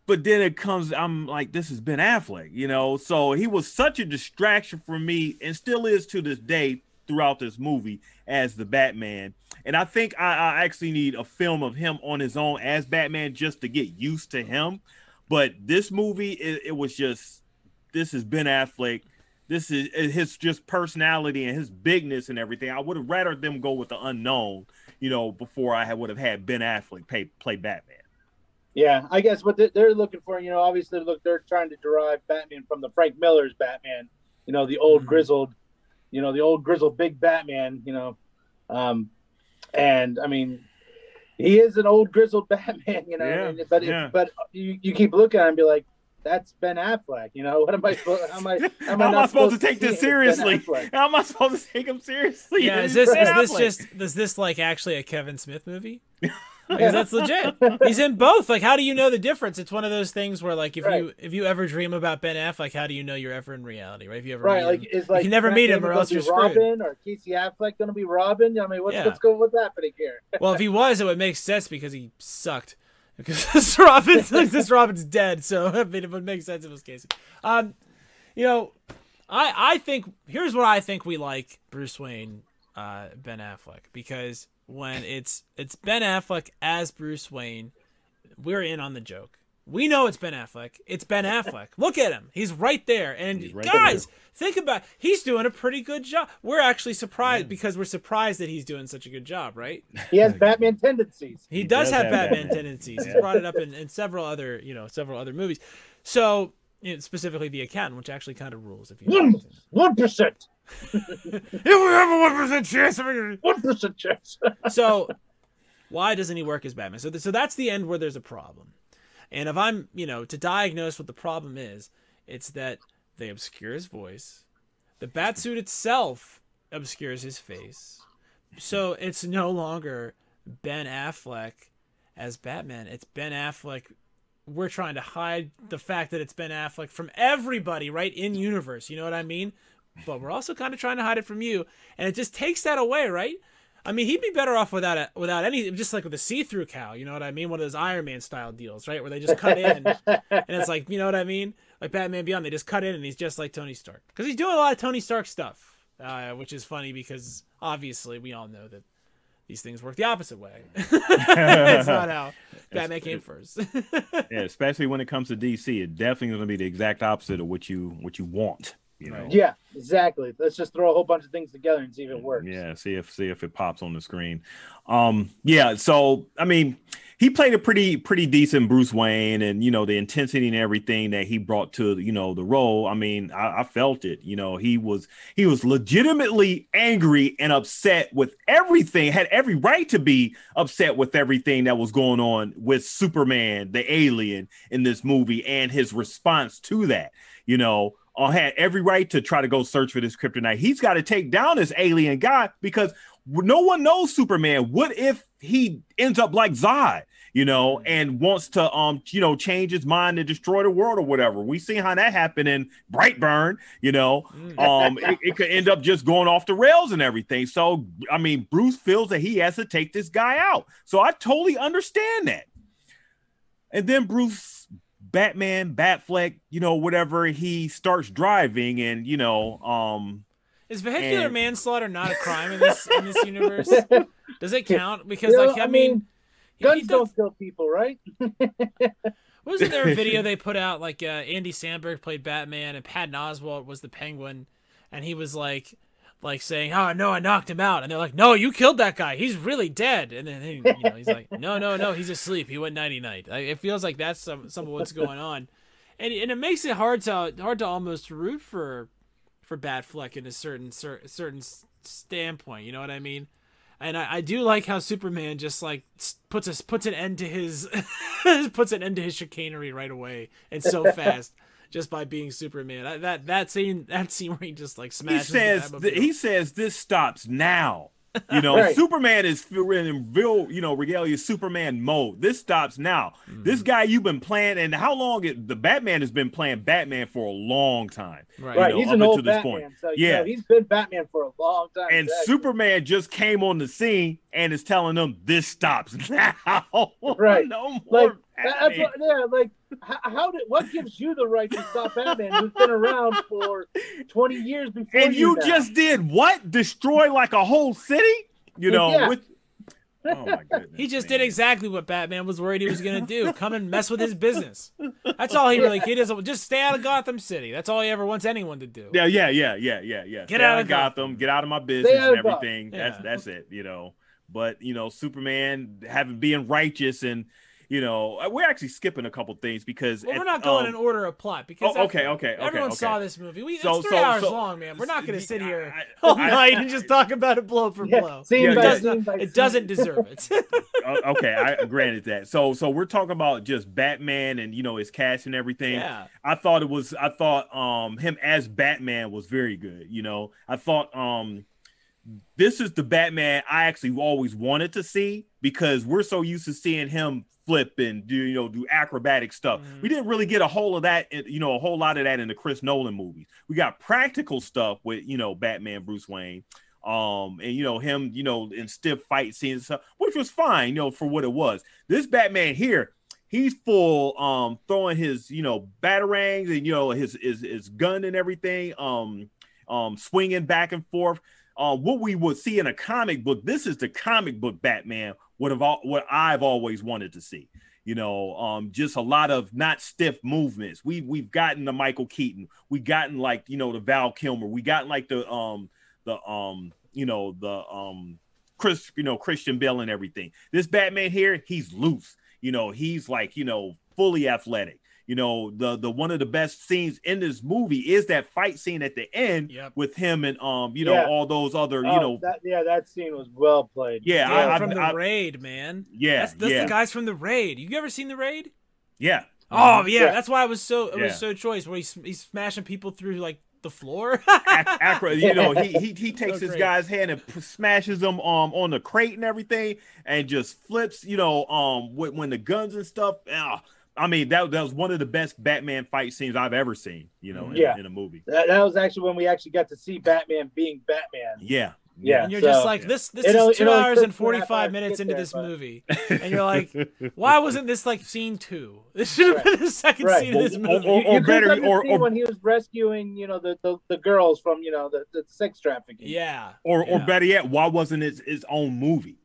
but then it comes i'm like this is ben affleck you know so he was such a distraction for me and still is to this day throughout this movie as the batman and i think i, I actually need a film of him on his own as batman just to get used to him but this movie it, it was just this is ben affleck this is his just personality and his bigness and everything i would have rather them go with the unknown you know before i would have had ben affleck pay, play batman Yeah, I guess what they're- looking for, you know, obviously, look, they're trying to derive Batman from the Frank Miller's Batman, you know, the old Mhm. grizzled, you know, the old grizzled big Batman, you know, um, and I mean, he is an old grizzled [laughs] Batman, you know, Yeah, but yeah. but you, you keep looking at him and be like, that's Ben Affleck, you know, [laughs] what am I supposed? [laughs] How am I? How am I, am I not supposed to take this it as Ben seriously? How am I supposed to take him seriously? Yeah, is this Ben is this just is this like actually a Kevin Smith movie? [laughs] Because that's legit. He's in both. Like, how do you know the difference? It's one of those things where, like, if you if you ever dream about Ben Affleck, how do you know you're ever in reality, right? If you ever Right, meet like him. is like can never meet him or else you're screwed. Robin or Casey Affleck going to be Robin? I mean, what's Yeah. what's going what's happening here? well, if he was, it would make sense because he sucked. Because this [laughs] Robin's [laughs] this Robin's dead, so [laughs] I mean, it would make sense if it was Casey. Um, you know, I I think here's what I think we like Bruce Wayne, uh, Ben Affleck because when it's it's Ben Affleck as Bruce Wayne, we're in on the joke. We know it's Ben Affleck. It's Ben Affleck. Look at him. He's right there. And right guys, think about he's doing a pretty good job. We're actually surprised because we're surprised that he's doing such a good job, right? He has Batman tendencies. He, He does, does have, have Batman, Batman. tendencies. He's brought it up in, in several other, you know, several other movies. So, you know, specifically the accountant, which actually kind of rules. If you One one percent, [laughs] if we have a one percent chance, of it- one percent chance. so why doesn't he work as Batman? So, th- so that's the end where there's a problem. And if I'm, you know, to diagnose what the problem is, it's that they obscure his voice. The batsuit itself obscures his face. So it's no longer Ben Affleck as Batman. It's Ben Affleck. We're trying to hide the fact that it's Ben Affleck from everybody, right? In universe. You know what I mean? But we're also kind of trying to hide it from you. And it just takes that away, right? I mean, he'd be better off without a, without any, just like with a see-through cow. You know what I mean? One of those Iron Man style deals, right? Where they just cut in, and it's like, you know what I mean? Like Batman Beyond, they just cut in, and he's just like Tony Stark because he's doing a lot of Tony Stark stuff, uh, which is funny because obviously we all know that these things work the opposite way. [laughs] it's not how [laughs] Batman came first. yeah, especially when it comes to DC, it definitely is going to be the exact opposite of what you what you want. You know. Yeah, exactly. Let's just throw a whole bunch of things together and see if it works. Yeah, see if see if it pops on the screen. Um, yeah. So I mean, he played a pretty pretty decent Bruce Wayne, and you know the intensity and everything that he brought to you know the role. I mean, I, I felt it. You know, he was he was legitimately angry and upset with everything. Had every right to be upset with everything that was going on with Superman, the alien in this movie, and his response to that. You know, had every right to try to go search for this kryptonite. He's got to take down this alien guy because no one knows Superman. What if he ends up like Zod, you know, mm. and wants to um, you know, change his mind and destroy the world or whatever? We see how that happened in Brightburn, you know. Mm. Um, it, it could end up just going off the rails and everything. So I mean, Bruce feels that he has to take this guy out. So I totally understand that. And then Bruce Batman, Batfleck, you know, whatever, he starts driving and, you know, um is vehicular and... manslaughter not a crime in this in this [laughs] universe? Does it count? Because like I, I mean, mean guns don't kill people, right? [laughs] Wasn't there a video [laughs] they put out like uh, Andy Samberg played Batman and Patton Oswalt was the Penguin, and he was like like saying, "Oh no, I knocked him out," and they're like, "No, you killed that guy. He's really dead." And then you know, he's like, [laughs] "No, no, no, he's asleep. He went nighty night." It feels like that's some some of what's going on, and and it makes it hard to hard to almost root for for Batfleck in a certain cer- certain standpoint. You know what I mean? And I, I do like how Superman just like puts us puts an end to his [laughs] puts an end to his chicanery right away and so [laughs] fast just by being Superman. That that scene that scene where he just like smashes. He says he says this stops now. [laughs] You know, right. Superman is in real, you know, regalia Superman mode. This stops now. Mm-hmm. This guy you've been playing, and how long it, the Batman has been playing Batman for a long time. Right, right. Know, he's an old Batman. Point. So, yeah, know, he's been Batman for a long time. And exactly. Superman just came on the scene and is telling them this stops [laughs] now. Right. no more. Like, that's what, yeah, like how, how, did what gives you the right to stop Batman who's been around for 20 years before and you, you just did what? Destroy like a whole city? You know yeah. with oh my goodness he just man. did exactly what batman was worried he was going to do come and mess with his business. That's all he really he doesn't just stay out of gotham city. That's all he ever wants anyone to do. Yeah yeah yeah yeah yeah yeah. Get out, out, of gotham, gotham, get out of my business and everything. Yeah. that's that's it you know. But you know superman having being righteous and you know, uh, we're actually skipping a couple things because well, we're not going um, in order of plot because oh, okay, okay, okay, everyone okay. saw this movie. We, so, it's three so, hours so, long, man. We're not going to sit here I, [laughs] all I, night I, and just talk about it blow for yeah, blow. Yeah, it, does not, it doesn't deserve it. [laughs] [laughs] Uh, okay, I granted that. So, so we're talking about just Batman and you know his cast and everything. Yeah. I thought it was. I thought um him as Batman was very good. You know, I thought um this is the Batman I actually always wanted to see because we're so used to seeing him flip and do you know do acrobatic stuff. Mm-hmm. We didn't really get a whole of that, you know, a whole lot of that in the Chris Nolan movies. We got practical stuff with you know Batman, Bruce Wayne, um, and you know him, you know, in stiff fight scenes, stuff, which was fine, you know, for what it was. This Batman here, he's full um throwing his you know batarangs and you know his his his gun and everything, um, um, swinging back and forth. Uh, what we would see in a comic book. This is the comic book Batman what have all, what I've always wanted to see. You know, um, just a lot of not stiff movements. We we've gotten the Michael Keaton. We gotten like you know the Val Kilmer. We gotten like the um the um you know the um Chris you know Christian Bale and everything. This Batman here, he's loose. You know, he's like you know fully athletic you know the the one of the best scenes in this movie is that fight scene at the end yep. with him and um you know yeah. all those other you oh, know that, yeah that scene was well played yeah, yeah I, from I, the I, raid man yeah that's, that's yeah. the guys from the raid you ever seen the raid yeah oh yeah, yeah. that's why I was so it was so choice where he's, he's smashing people through like the floor. [laughs] Acro, you know, he he, he [laughs] takes so his guy's hand and p- smashes them um on the crate and everything, and just flips. You know, um when, when the guns and stuff. Oh, I mean, that, that was one of the best Batman fight scenes I've ever seen, you know, in, yeah. in a movie. That, that, was actually when we actually got to see Batman being Batman. Yeah. Yeah. And you're so, just like, this this is two hours and 45 minutes into there, this but... movie. [laughs] And you're like, why wasn't this like scene two? [laughs] This should have right. been the second right. scene of this movie. Or, or, or, you, better, or, or, when he was rescuing, you know, the, the, the girls from, you know, the, the sex trafficking. Yeah. Or, yeah. or better yet, why wasn't it his own movie?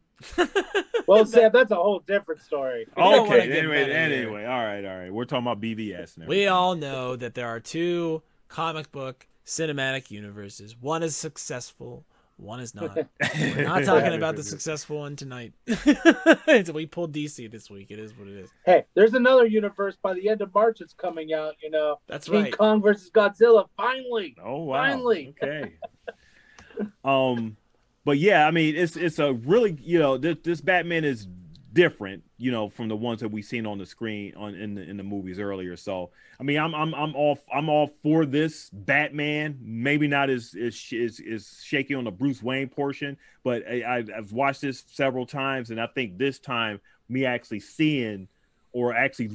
Well, [laughs] Sam, that's a whole different story. Okay, get anyway, here. anyway, all right, all right. We're talking about BVS now. We all know that there are two comic book cinematic universes. One is successful, one is not. [laughs] We're not talking about the successful one tonight. [laughs] we pulled DC this week. It is what it is. Hey, there's another universe by the end of March that's coming out. You know, That's King right. Kong versus Godzilla. Finally, Oh wow. Finally. Okay. um, but yeah, I mean, it's it's a really you know this this Batman is different, you know, from the ones that we've seen on the screen on in the in the movies earlier. So I mean, I'm I'm I'm all I'm all for this Batman. Maybe not as as as, as shaky on the Bruce Wayne portion, but I, I've watched this several times, and I think this time me actually seeing or actually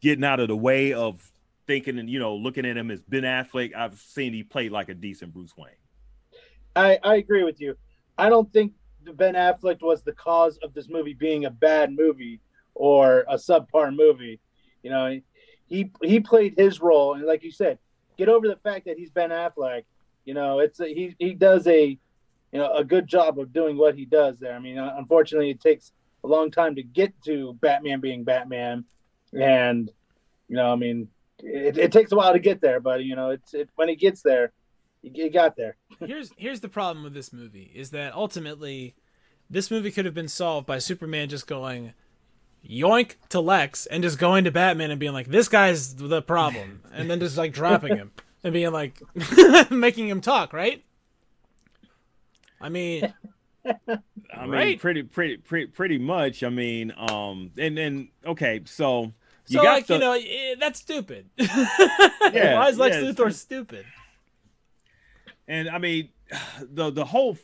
getting out of the way of thinking and you know looking at him as Ben Affleck, I've seen he played like a decent Bruce Wayne. I I agree with you. I don't think Ben Affleck was the cause of this movie being a bad movie or a subpar movie. You know, he he played his role, and like you said, get over the fact that he's Ben Affleck. You know, it's a, he he does a you know a good job of doing what he does there. I mean, uh, unfortunately, it takes a long time to get to Batman being Batman, and you know, I mean, it, it takes a while to get there, but you know, it's it, when he gets there, he, he got there. [laughs] here's here's the problem with this movie is that ultimately this movie could have been solved by Superman just going yoink to Lex and just going to Batman and being like this guy's the problem and then just like dropping him [laughs] and being like [laughs] making him talk, right? I mean, I mean, Right. pretty pretty pretty pretty much. I mean, um, and then okay, so you so got like the, you know eh, that's stupid. Yeah, Why is Lex yeah, Luthor stupid? And I mean, [sighs] the the whole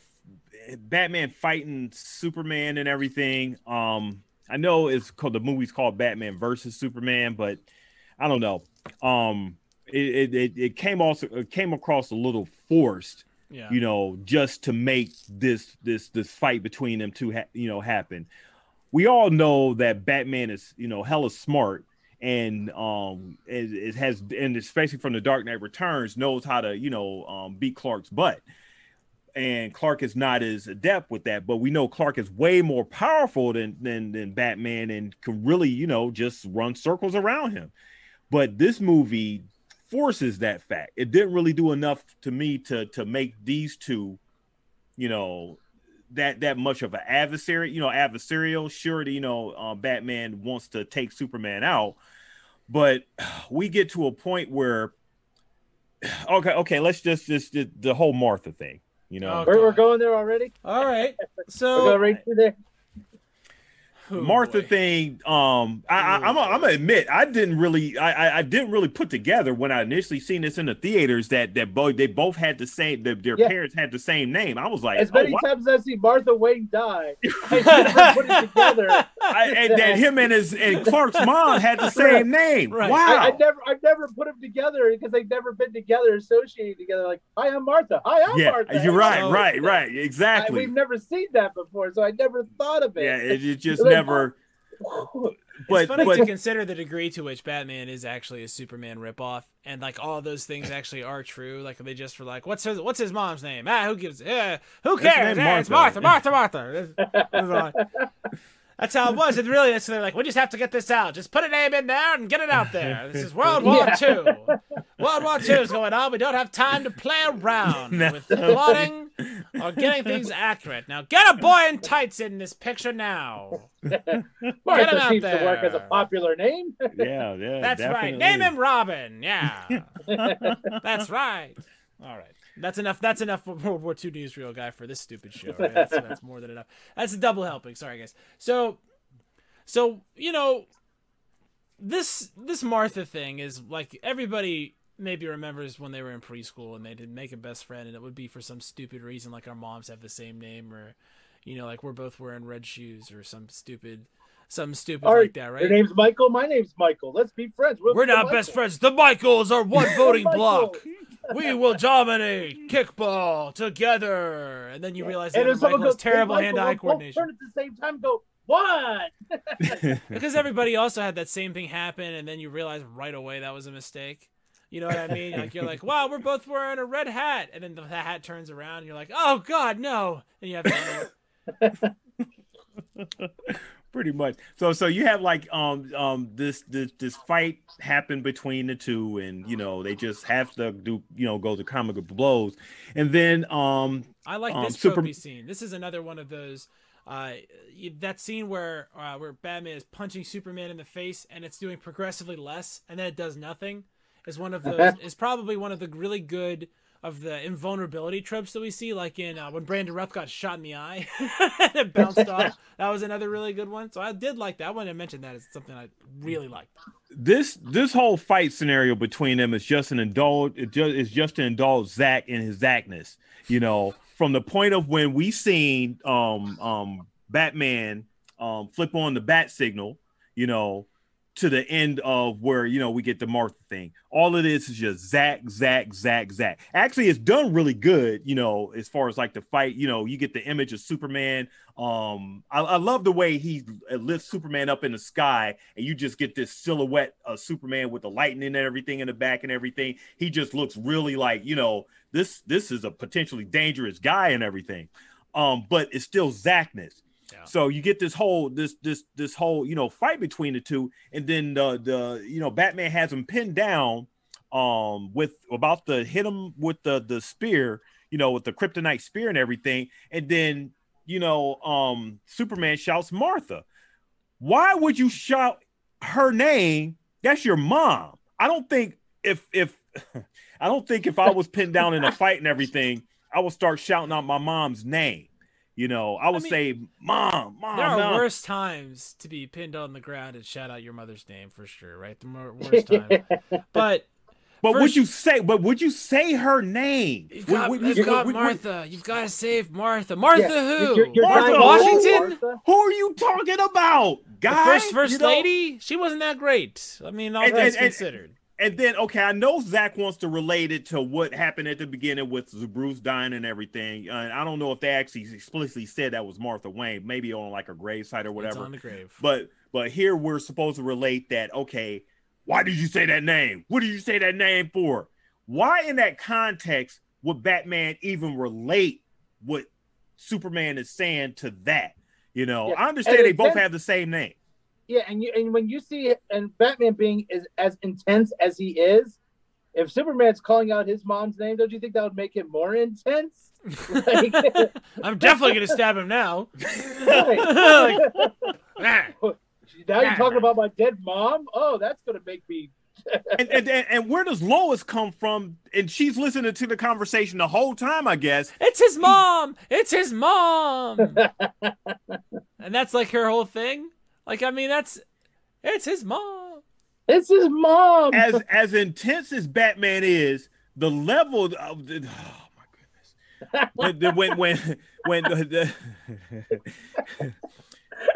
Batman fighting Superman and everything. Um, I know it's called the movie's called Batman versus Superman, but I don't know. Um, it it, it, came also it came across a little forced. Yeah. you know, just to make this this this fight between them two, ha- you know, happen. We all know that Batman is, you know, hella smart, and um, it, it has, and especially from the Dark Knight Returns, knows how to, you know, um, beat Clark's butt. And Clark is not as adept with that, but we know Clark is way more powerful than than than Batman, and can really, you know, just run circles around him. But this movie forces that fact. It didn't really do enough to me to to make these two, you know, that that much of an adversary. You know, adversarial. Sure, you know, uh, Batman wants to take Superman out, but we get to a point where, okay, okay, let's just just the, the whole Martha thing. You know, Okay. We're, we're going there already. All right. [laughs] We're So going right through there. Oh, Martha boy. thing. Um, I, I, I'm, I'm gonna admit, I didn't really, I, I, I didn't really put together when I initially seen this in the theaters that that boy they both had the same, that their Yeah. parents had the same name. I was like, As oh, many wow. times as I see Martha Wayne die, [laughs] I never put it together. I, and that [laughs] him and his and Clark's mom had the same name. Right. Wow. I, I never, I've never put them together because they've never been together, associated together. Like, hi, I'm Martha. Hi, I'm yeah, Martha. you're right, So- right, right, I, exactly. we've never seen that before, so I never thought of it. yeah, it, it just [laughs] Never. it's funny but to consider the degree to which Batman is actually a Superman ripoff, and like all those things actually are true. Like they just were like, "What's his What's his mom's name? Ah, who gives? Yeah, who cares? name Yeah, it's Martha." Martha, Martha, Martha." [laughs] That's- that's all. That's how it was. And really, So they're like, we just have to get this out. Just put a name in there and get it out there. This is World War Yeah. Two. World War Two is going on. We don't have time to play around No. with plotting or getting things accurate. Now, get a boy in tights in this picture now. Get him Martha out seems to work as a popular name. yeah, yeah, That's right. Name him Robin. Yeah. [laughs] That's right. All right. That's enough. That's enough for [laughs] World War II newsreel guy for this stupid show. Right? [laughs] That's, that's more than enough. That's a double helping. Sorry, guys. So, so you know, this this Martha thing is like everybody maybe remembers when they were in preschool and they did make a best friend, and it would be for some stupid reason, like our moms have the same name, or you know, like we're both wearing red shoes, or some stupid, something stupid Or like that, right? Your name's Michael. My name's Michael. Let's be friends. We'll We're be not Michael. best friends. The Michaels are one [laughs] voting Michael. block. We will dominate kickball together. And then you realize And that if someone Michael has goes, terrible Michael, hand-eye coordination. Turn at the same time. Go what? [laughs] Because everybody also had that same thing happen, and then you realize right away that was a mistake. You know what I mean? Like you're like, [laughs] wow, we're both wearing a red hat, and then the hat turns around, and you're like, oh god, no, and you have to. [laughs] Pretty much. So so you have like um um this this this fight happen between the two, and you know they just have to do you know go to comic blows, and then um I like um, this Super- tropey scene. This is another one of those. Uh, you- that scene where uh, where Batman is punching Superman in the face and it's doing progressively less, and then it does nothing, is one of those. [laughs] is probably one of the really good of the invulnerability tropes that we see, like in uh, when Brandon Routh got shot in the eye [laughs] and it bounced [laughs] off. That was another really good one. So I did like that one. I mentioned that as something I really liked. this this whole fight scenario between them is just an indulge it just is just to indulge Zack in his Zackness, you know, from the point of when we seen um um Batman um flip on the bat signal, you know, to the end of where you know we get the Martha thing. All of this is just Zack, Zack, Zack, Zack. Actually, it's done really good, you know, as far as like the fight. You know, you get the image of Superman. Um, I, I love the way he lifts Superman up in the sky, and you just get this silhouette of Superman with the lightning and everything in the back and everything. He just looks really like you know this this is a potentially dangerous guy and everything. Um, but it's still Zackness. So you get this whole this this this whole you know fight between the two, and then the the you know Batman has him pinned down, um, with about to hit him with the the spear, you know, with the kryptonite spear and everything, and then you know um Superman shouts Martha. Why would you shout her name? That's your mom. I don't think if if [laughs] I don't think if I was pinned down in a fight and everything, I would start shouting out my mom's name. You know, I would mean, say, "Mom, mom." There are mom." worse times to be pinned on the ground and shout out your mother's name for sure, right? The more worst time. [laughs] But But would you say? But would you say her name? you've got, would- you've would- got would- would- Martha. You've got to save Martha. Martha Yeah, who? you're- you're Martha Washington? love Martha. Who are you talking about, the first first You know? lady? She wasn't that great. I mean, all And- things and- and- considered. And then, okay, I know Zack wants to relate it to what happened at the beginning with Bruce dying and everything. Uh, and I don't know if they actually explicitly said that was Martha Wayne, maybe on like a gravesite or whatever. It's whatever. on the grave. But but here we're supposed to relate that. Okay, why did you say that name? What did you say that name for? Why in that context would Batman even relate what Superman is saying to that? You know, Yeah, I understand and they both then- have the same name. Yeah, and you and when you see and Batman being as, as intense as he is, if Superman's calling out his mom's name, don't you think that would make him more intense? Like, [laughs] I'm definitely gonna stab him now. right. Ah. [laughs] now you're talking about my dead mom? Oh, that's gonna make me [laughs] and, and, and and where does Lois come from? And she's listening to the conversation the whole time, I guess. It's his mom. It's his mom. and that's like her whole thing. Like, I mean, that's it's his mom. It's his mom. As as intense as Batman is, the level of the oh my goodness. The- the- when when when the, the- [laughs]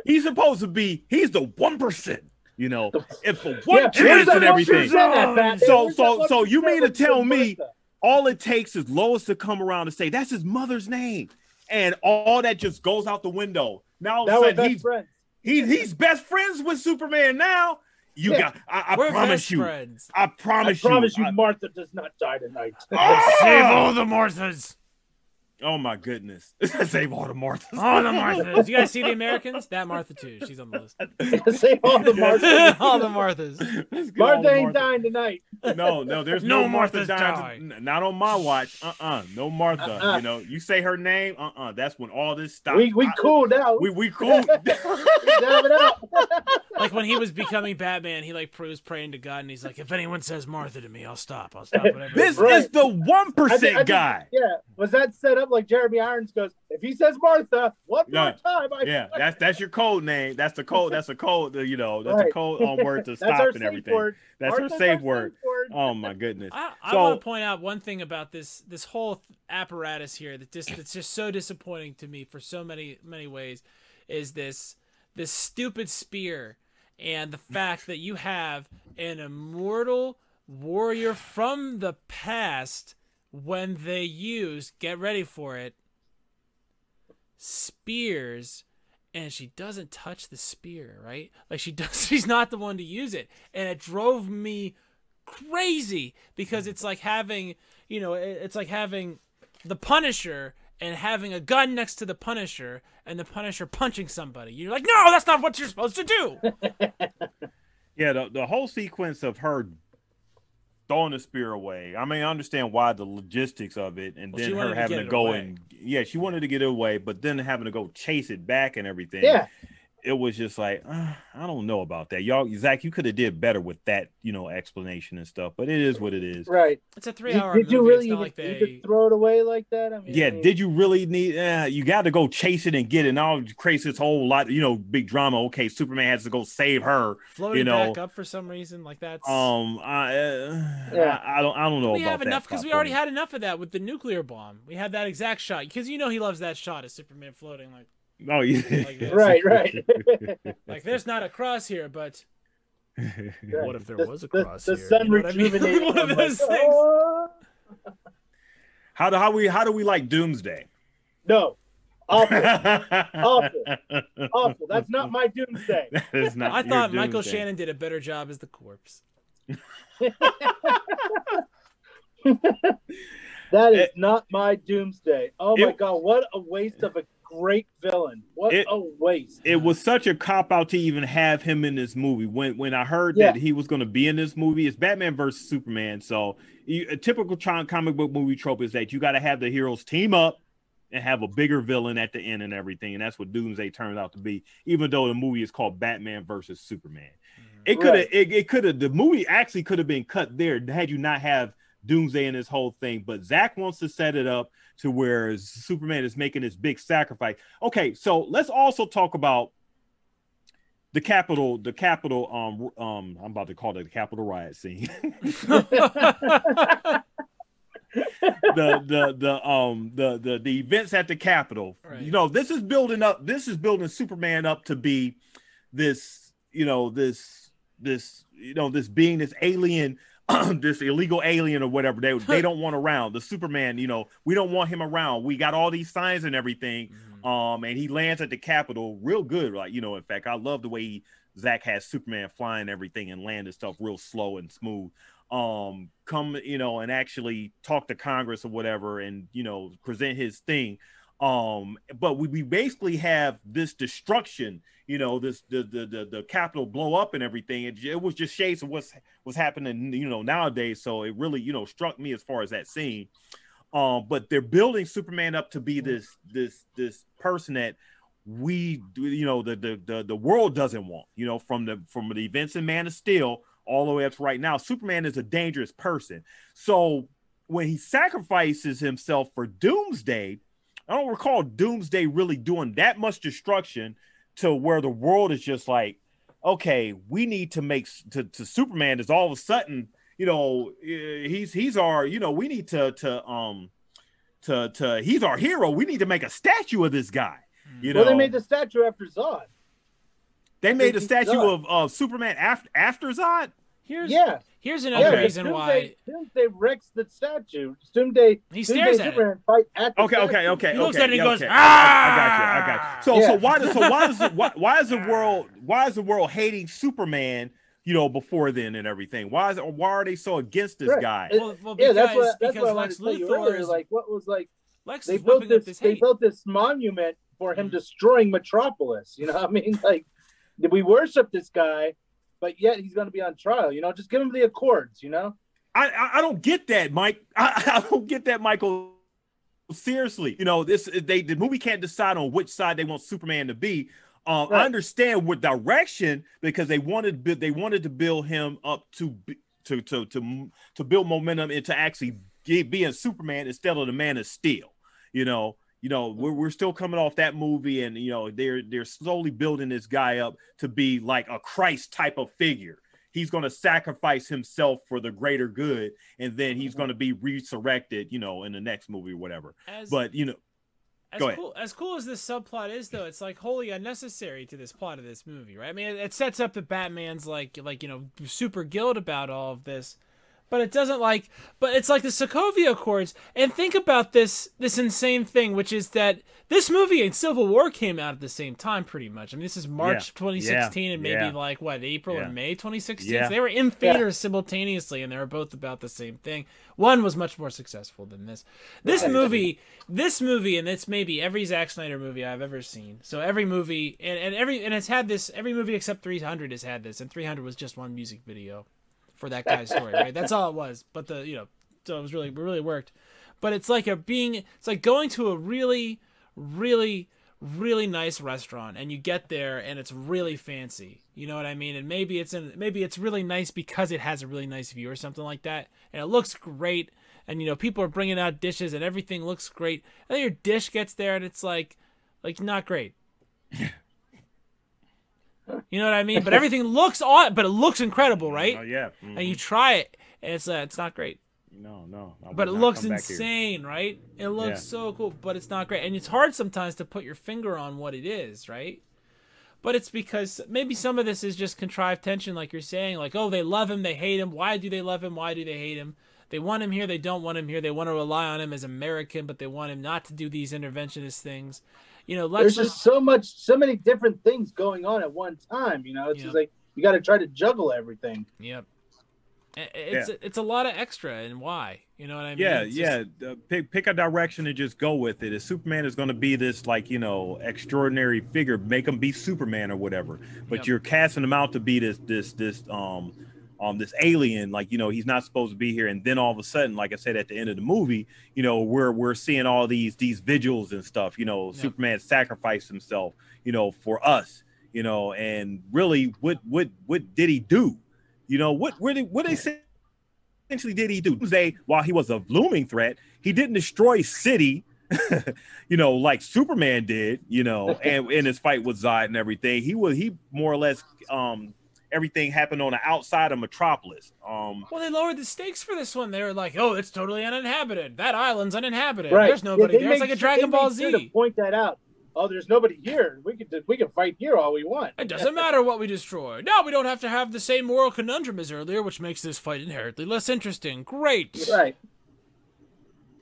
he's supposed to be he's the one percent, you know. If the one Yeah, chance where's and everything. 1% So- so- so you mean to tell me- all it takes is Lois to come around and say that's his mother's name, and all that just goes out the window. Now all of a sudden he's friends. He, he's best friends with Superman now. You Yeah. got I, I We're promise best you. friends. I I promise promise you, I- Martha does not die tonight. Oh! Save all the Marthas. Oh my goodness! [laughs] Save all the Marthas. All the Marthas. You guys see the Americans? That Martha too. She's on the list. [laughs] Save all the Marthas. [laughs] all the Marthas. Let's all Martha ain't Martha. dying tonight. No, no, there's No no, Martha dying. N- Not on my watch. Uh, uh no Martha. Uh-uh. You know, you say her name. Uh, uh that's when all this stops. We we I- cool now. we we cool. Dab it up. Like when he was becoming Batman, he like was praying to God, and he's like, "If anyone says Martha to me, I'll stop. I'll stop whatever." this Right. is the one I think- I percent think- guy. Yeah, was that set up like Jeremy Irons goes? If he says Martha one Yeah. more time, I Yeah, that's that's your code name. That's the code. That's a code. You know, that's a code [laughs] on word to stop and everything. word. That's Martha's her safe word. word. Oh my goodness. I, I So- want to point out one thing about this this whole apparatus here that just that's just so disappointing to me for so many many ways is this this stupid spear and the fact that you have an immortal warrior from the past when they use get ready for it spears and she doesn't touch the spear right like she [laughs] does she's not the one to use it and it drove me crazy because it's like having you know it's like having the punisher and having a gun next to the Punisher and the Punisher punching somebody. You're like, no, that's not what you're supposed to do. [laughs] Yeah, the, the whole sequence of her throwing the spear away. I mean, I understand why the logistics of it, and Well, then her having get to go away. and yeah, she wanted to get it away, but then having to go chase it back and everything. Yeah, it was just like uh, I don't know about that, y'all. Zack, you could have did better with that, you know, explanation and stuff. But it is what it is. right. It's a three-hour did movie. you really it's even not like need they. to throw it away like that? I mean, Yeah, did you really need? Uh, you got to go chase it and get it. Now it creates this whole lot, you know, big drama. Okay, Superman has to go save her. floating you know, back up for some reason. Like that's. Um, I, uh, Yeah. I, I don't, I don't know we about have enough because we already had enough of that with the nuclear bomb. We had that exact shot because you know he loves that shot of Superman floating like Oh yeah, Like this. Right, right. [laughs] like there's not a cross here, but [laughs] What if there the, was a cross the, here? sun You know what I mean? [laughs] One of those like, things. "Oh." how do how we how do we like Doomsday? No, awful, Awful. awful. That's not my doomsday. That is not I your thought Michael Shannon did a better job as the corpse. That is It- not my doomsday. Oh my It- god, what a waste of a great villain. What It- a waste. It was such a cop out to even have him in this movie. When when I heard Yeah. that he was going to be in this movie, it's Batman versus Superman. So you, a typical comic book movie trope is that you got to have the heroes team up and have a bigger villain at the end and everything, and that's what Doomsday turned out to be. Even though the movie is called Batman versus Superman, mm-hmm. it could have Right. it, it could have the movie actually could have been cut there had you not have Doomsday in this whole thing. But Zack wants to set it up to where Superman is making this big sacrifice. Okay, so let's also talk about the capital, the capital. Um, um, I'm about to call it the capital riot scene. [laughs] the the the um the the the events at the Capitol. Right. You know, this is building up. This is building Superman up to be this. You know, this this you know this being this alien. [clears throat] this illegal alien or whatever they they [laughs] don't want around the Superman. You know, we don't want him around. We got all these signs and everything. Um, and he lands at the Capitol real good. Like, you know, in fact, I love the way he, Zack has Superman flying everything and land his stuff real slow and smooth. Um, come, you know, and actually talk to Congress or whatever and, you know, present his thing. Um, but we, we basically have this destruction, you know, this the the the, the Capitol blow up and everything. It, it was just shades of what's what's happening, you know, nowadays. So it really, you know, struck me as far as that scene um but they're building superman up to be this this this person that we you know the the the, the world doesn't want you know from the from the events in man of steel all the way up to right now superman is a dangerous person so when he sacrifices himself for doomsday i don't recall doomsday really doing that much destruction to where the world is just like okay we need to make to, to superman is all of a sudden you know eh, he's he's our you know we need to to um to to he's our hero we need to make a statue of this guy you know they made the statue after Zod. they made a statue Zod. of, of superman after after zod Here's Yeah, here's another but reason why Doomsday, Doomsday wrecks the statue. Doomsday. he Doomsday stares and at it. Superman fight at the okay okay statue. okay He looks okay, at it and yeah, goes, okay. I, I got you i got you so so why does so why does [laughs] why, why is the world why is the world hating superman you know before then and everything why is it why are they so against this Right. guy It- Well, well, Yeah, because, that's what that's because what I Lex to tell you Luthor earlier. is Like, what was like Lex they built this this they built this monument for him Mhm. destroying Metropolis. You know, what I mean, [laughs] like we worship this guy, but yet he's going to be on trial. You know, just give him the accords. You know, I, I don't get that, Mike. I, [laughs] I don't get that, Michael. Seriously, you know this. They the movie can't decide on which side they want Superman to be. Um, I understand what direction because they wanted they wanted to build him up to to to to to build momentum into actually being Superman instead of the Man of Steel. You know, you know we're we're still coming off that movie, and you know they're they're slowly building this guy up to be like a Christ type of figure he's going to sacrifice himself for the greater good and then he's mm-hmm. going to be resurrected you know in the next movie or whatever As, but you know as go ahead. cool as cool as this subplot is, though, it's like wholly unnecessary to this plot of this movie, right? I mean, it, it sets up that Batman's like like you know super guilt about all of this, but it doesn't like but it's like the sokovia accords and think about this this insane thing which is that this movie and civil war came out at the same time pretty much i mean this is march Yeah. 2016 Yeah. and maybe Yeah. like what april Yeah. and may 2016 Yeah. so they were in theaters simultaneously and they were both about the same thing one was much more successful than this this Right. movie this movie and it's maybe every Zack Snyder movie I've ever seen. So every movie and, and every and it's had this every movie except 300 has had this and 300 was just one music video for that guy's story, right? That's all it was. But the you know, so it was really really worked. But it's like a being it's like going to a really really really nice restaurant and you get there and it's really fancy. You know what I mean? And maybe it's in maybe it's really nice because it has a really nice view or something like that. And it looks great and you know people are bringing out dishes and everything looks great. And then your dish gets there and it's like like not great. [laughs] You know what I mean? But everything looks odd, but it looks incredible, right? Oh yeah. Mhm. And you try it, and it's uh, it's not great. no, no. But it looks come back here. insane, right? It looks Yeah. so cool, but it's not great. And it's hard sometimes to put your finger on what it is, right? But it's because maybe some of this is just contrived tension, like you're saying, like, oh, they love him, they hate him. Why do they love him? Why do they hate him? They want him here, they don't want him here. They want to rely on him as American, but they want him not to do these interventionist things. You know, let's There's just so much, so many different things going on at one time. You know, it's Yeah. just like you got to try to juggle everything. Yep. I- It's it's a lot of extra, and why? You know what I mean? Yeah, It's just- yeah. uh, pick pick a direction and just go with it. If Superman is going to be this like you know extraordinary figure, make him be Superman or whatever. But Yep. you're casting him out to be this this this um um this alien. Like you know he's not supposed to be here. And then all of a sudden, like I said at the end of the movie, you know we're we're seeing all these these vigils and stuff. You know Yep. Superman sacrificed himself. You know for us. You know and really what what what did he do? You know what what did what they say essentially did he do? Doomsday, while he was a looming threat, he didn't destroy city, [laughs] you know, like Superman did, you know, [laughs] and in his fight with Zod and everything. He was he more or less um everything happened on the outside of Metropolis. Um Well, they lowered the stakes for this one. They were like, "Oh, it's totally uninhabited. That island's uninhabited. Right? There's nobody Yeah, there. It's like a Dragon they Ball made sure to point that out. Oh, there's nobody here. We could we can fight here all we want. It doesn't matter what we destroy. Now we don't have to have the same moral conundrum as earlier, which makes this fight inherently less interesting. Great. Right.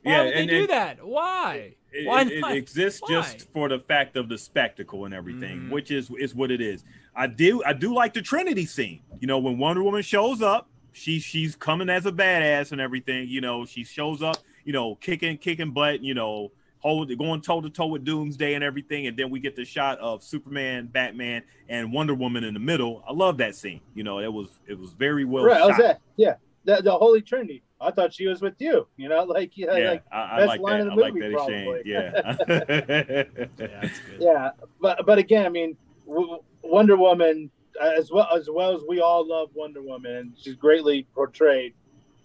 Why Yeah, would they do and- that? Why? it, Why it- it not? exists Why? just for the fact of the spectacle and everything, Mhm. which is is what it is. I do I do like the Trinity scene. You know, when Wonder Woman shows up, she she's coming as a badass and everything. You know, she shows up, you know, kicking kicking butt. You know, hold going toe to toe with Doomsday and everything, and then we get the shot of Superman, Batman, and Wonder Woman in the middle. I love that scene. You know, it was it was very well right. shot. How's that? Yeah. The, the Holy Trinity. I thought she was with you. You know, [laughs] like yeah, Yeah, like I, I best like line that. of I the like movie, that exchange. probably. Yeah. [laughs] [laughs] Yeah, that's good. yeah. But but again, I mean, w- Wonder Woman, as well as well as we all love Wonder Woman, and she's greatly portrayed.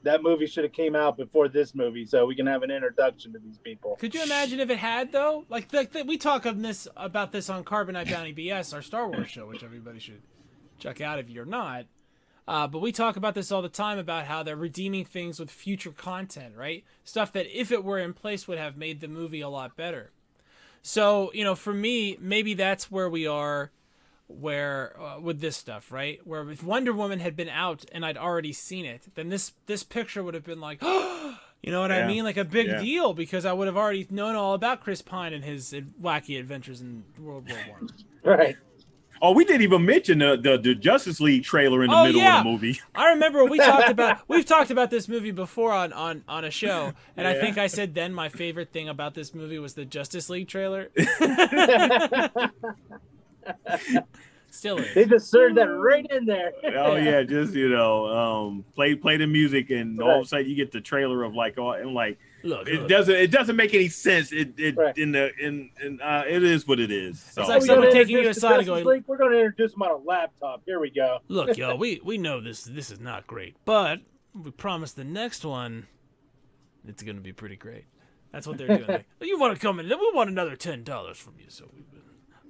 That movie should have came out before this movie, so we can have an introduction to these people. Could you imagine if it had though? Like, like we talk of this about this on Carbonite Bounty BS, our Star Wars show, which everybody should check out if you're not. Uh, but we talk about this all the time about how they're redeeming things with future content, right? Stuff that if it were in place would have made the movie a lot better. So you know, for me, maybe that's where we are, where uh, with this stuff, right? Where if Wonder Woman had been out and I'd already seen it, then this this picture would have been like, [gasps] you know what I mean, like a big Yeah. deal because I would have already known all about Chris Pine and his wacky adventures in World War One. [laughs] Right. Oh, we didn't even mention the, the, the Justice League trailer in the Oh, middle yeah. of the movie. [laughs] I remember we [laughs] talked about we've talked about this movie before on on on a show, and I think I said then my favorite thing about this movie was the Justice League trailer. [laughs] Still They just served that right in there. [laughs] Oh yeah, just you know, um, play play the music, and all of a sudden you get the trailer of like, oh, and like Look, it look. doesn't it doesn't make any sense. It it Right. in the in in uh, it is what it is. So It's like someone taking you aside and going, League, "We're going to introduce them on a laptop. Here we go. Look, [laughs] y'all, we we know this this is not great, but we promise the next one, it's gonna be pretty great. That's what they're doing. Like, you want to come in? We want another ten dollars from you, so we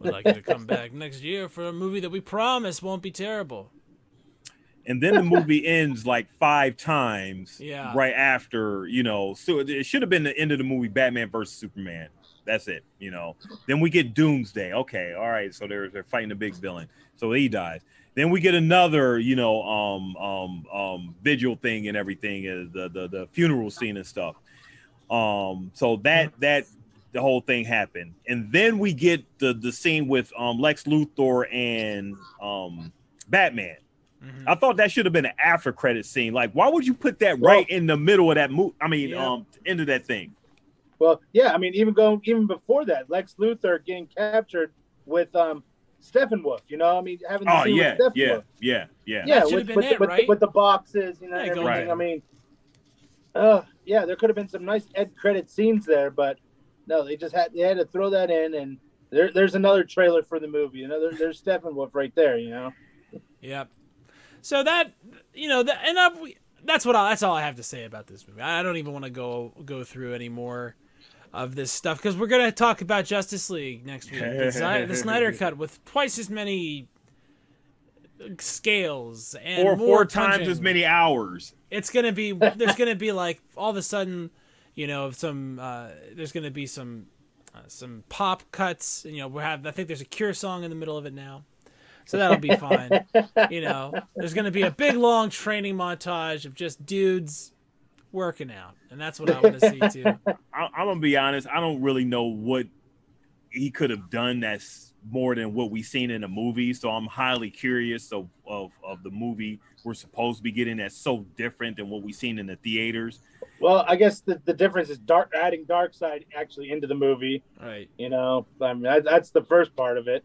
would like you to come back next year for a movie that we promise won't be terrible. and then the movie [laughs] ends like five times Yeah. right after you know so it- should have been the end of the movie batman versus superman that's it you know then we get doomsday okay all right so they're they're fighting the big villain so he dies Then we get another, you know, um, um, um, vigil thing and everything, uh, the the the funeral scene and stuff. Um, so that that the whole thing happened, and then we get the the scene with um Lex Luthor and um Batman. Mhm. I thought that should have been an after credit scene. Like, why would you put that Well- right in the middle of that movie? I mean, Yeah. um, end of that thing. Well, yeah, I mean, even going even before that, Lex Luthor getting captured with um Steppenwolf. You know, I mean, having the Oh scene yeah, with yeah, Steppenwolf. yeah, yeah. yeah, That should with, have been with, it, the, with, right? with the boxes, you know, Yeah, and everything. Right. I mean, uh, yeah, there could have been some nice end credit scenes there, but no, they just had they had to throw that in, and there, there's another trailer for the movie. You know, there, there's Steppenwolf right there. You know, Yep. So that you know, that, and I, that's what I, that's all I have to say about this movie. I don't even want to go go through any more of this stuff because we're gonna talk about Justice League next week, the, Sni- the Snyder [laughs] Cut with twice as many scales and Or more four times as many hours. It's gonna be there's gonna be like all of a sudden, you know, of some uh, there's gonna be some uh, some pop cuts. You know, we have I think there's a Cure song in the middle of it now, so that'll be fine. [laughs] you know, there's gonna be a big long training montage of just dudes working out, and that's what I want to see too. [laughs] I, I'm gonna be honest. I don't really know what he could have done that's more than what we've seen in the movie. So I'm highly curious of, of of the movie we're supposed to be getting that's so different than what we've seen in the theaters. Well, I guess the, the difference is dark adding Darkseid actually into the movie. Right. You know, I mean, that, that's the first part of it.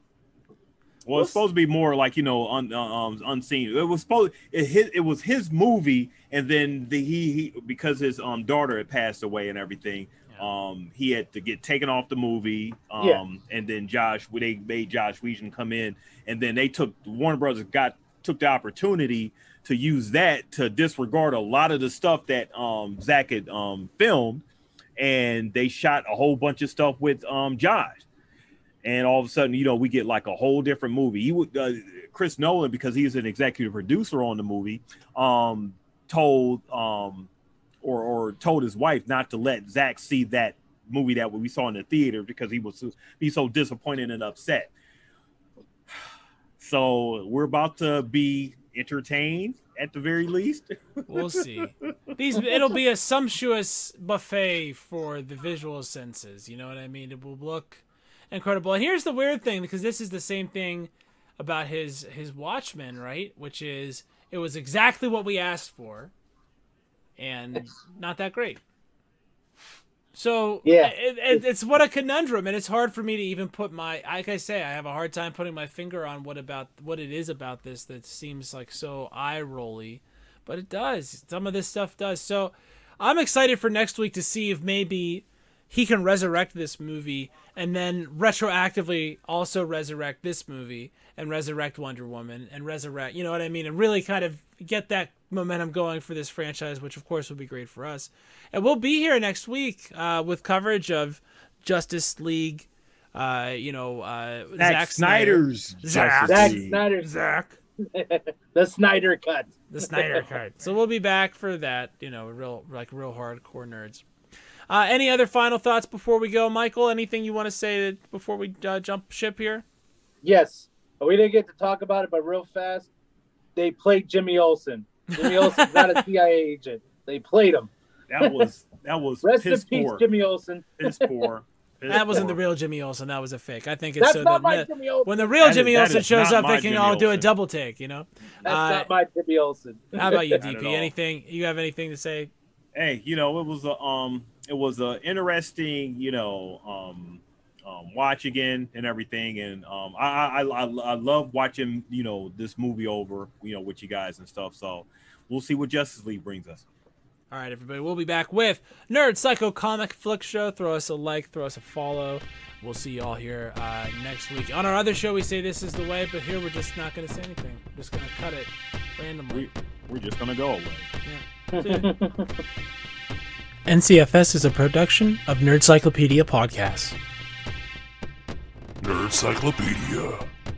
Well, it's supposed to be more like you know un, uh, um, unseen. It was supposed it his, it was his movie, and then the, he he because his um daughter had passed away and everything. Um, he had to get taken off the movie. Um, Yeah. and then Josh, they made Joss Whedon come in, and then they took Warner Brothers got took the opportunity to use that to disregard a lot of the stuff that um Zack had um filmed, and they shot a whole bunch of stuff with um Josh and all of a sudden, you know, we get like a whole different movie. He would uh, Chris Nolan because he's an executive producer on the movie, um, told um, or or told his wife not to let Zack see that movie that we saw in the theater because he was be so disappointed and upset. [sighs] So we're about to be entertained at the very least. [laughs] We'll see. These it'll be a sumptuous buffet for the visual senses. You know what I mean? It will look incredible. And here's the weird thing, because this is the same thing about his his Watchmen, right? Which is it was exactly what we asked for, and not that great. So Yeah. it, it, it's what a conundrum, and it's hard for me to even put my like I say, I have a hard time putting my finger on what about what it is about this that seems like so eye rolly, but it does. Some of this stuff does. So I'm excited for next week to see if maybe he can resurrect this movie and then retroactively also resurrect this movie and resurrect Wonder Woman and resurrect, you know what I mean, and really kind of get that momentum going for this franchise, which of course would be great for us. And we'll be here next week uh, with coverage of Justice League. Uh, you know, uh, Zack, Zack Snyder, Snyder's Zack. Justice Zack League. Snyder's Zack, [laughs] the Snyder cut. the Snyder Cut. So we'll be back for that. You know, real like real hardcore nerds. Uh, any other final thoughts before we go, Michael? Anything you want to say before we uh, jump ship here? Yes, we didn't get to talk about it, but real fast, they played Jimmy Olsen. Jimmy Olsen's not a [laughs] CIA agent. They played him. That was that was Rest in piss peace, poor. Jimmy Olsen. Piss poor. Piss That wasn't the real Jimmy Olsen. That was a fake. I think it's That's so not that my the- Jimmy Olsen. when the real That is- Jimmy that Olsen shows up, they can Jimmy all do a double take. You know. That's uh, not my Jimmy Olsen. How about you, [laughs] DP? Anything? You have anything to say? hey, you know, it was a um, it was a interesting, you know, um, um, watch again and everything, and um, I I I, I love watching, you know, this movie over, you know, with you guys and stuff. So we'll see what Justice League brings us. All right, everybody. We'll be back with Nerd Psycho Comic Flick Show. Throw us a like, throw us a follow. We'll see you all here uh, next week. On our other show, we say this is the way, but here we're just not going to say anything. We're just going to cut it randomly. We we're just gonna go away. Yeah. NCFS [laughs] is a production of Nerdcyclopedia Podcasts. Nerdcyclopedia.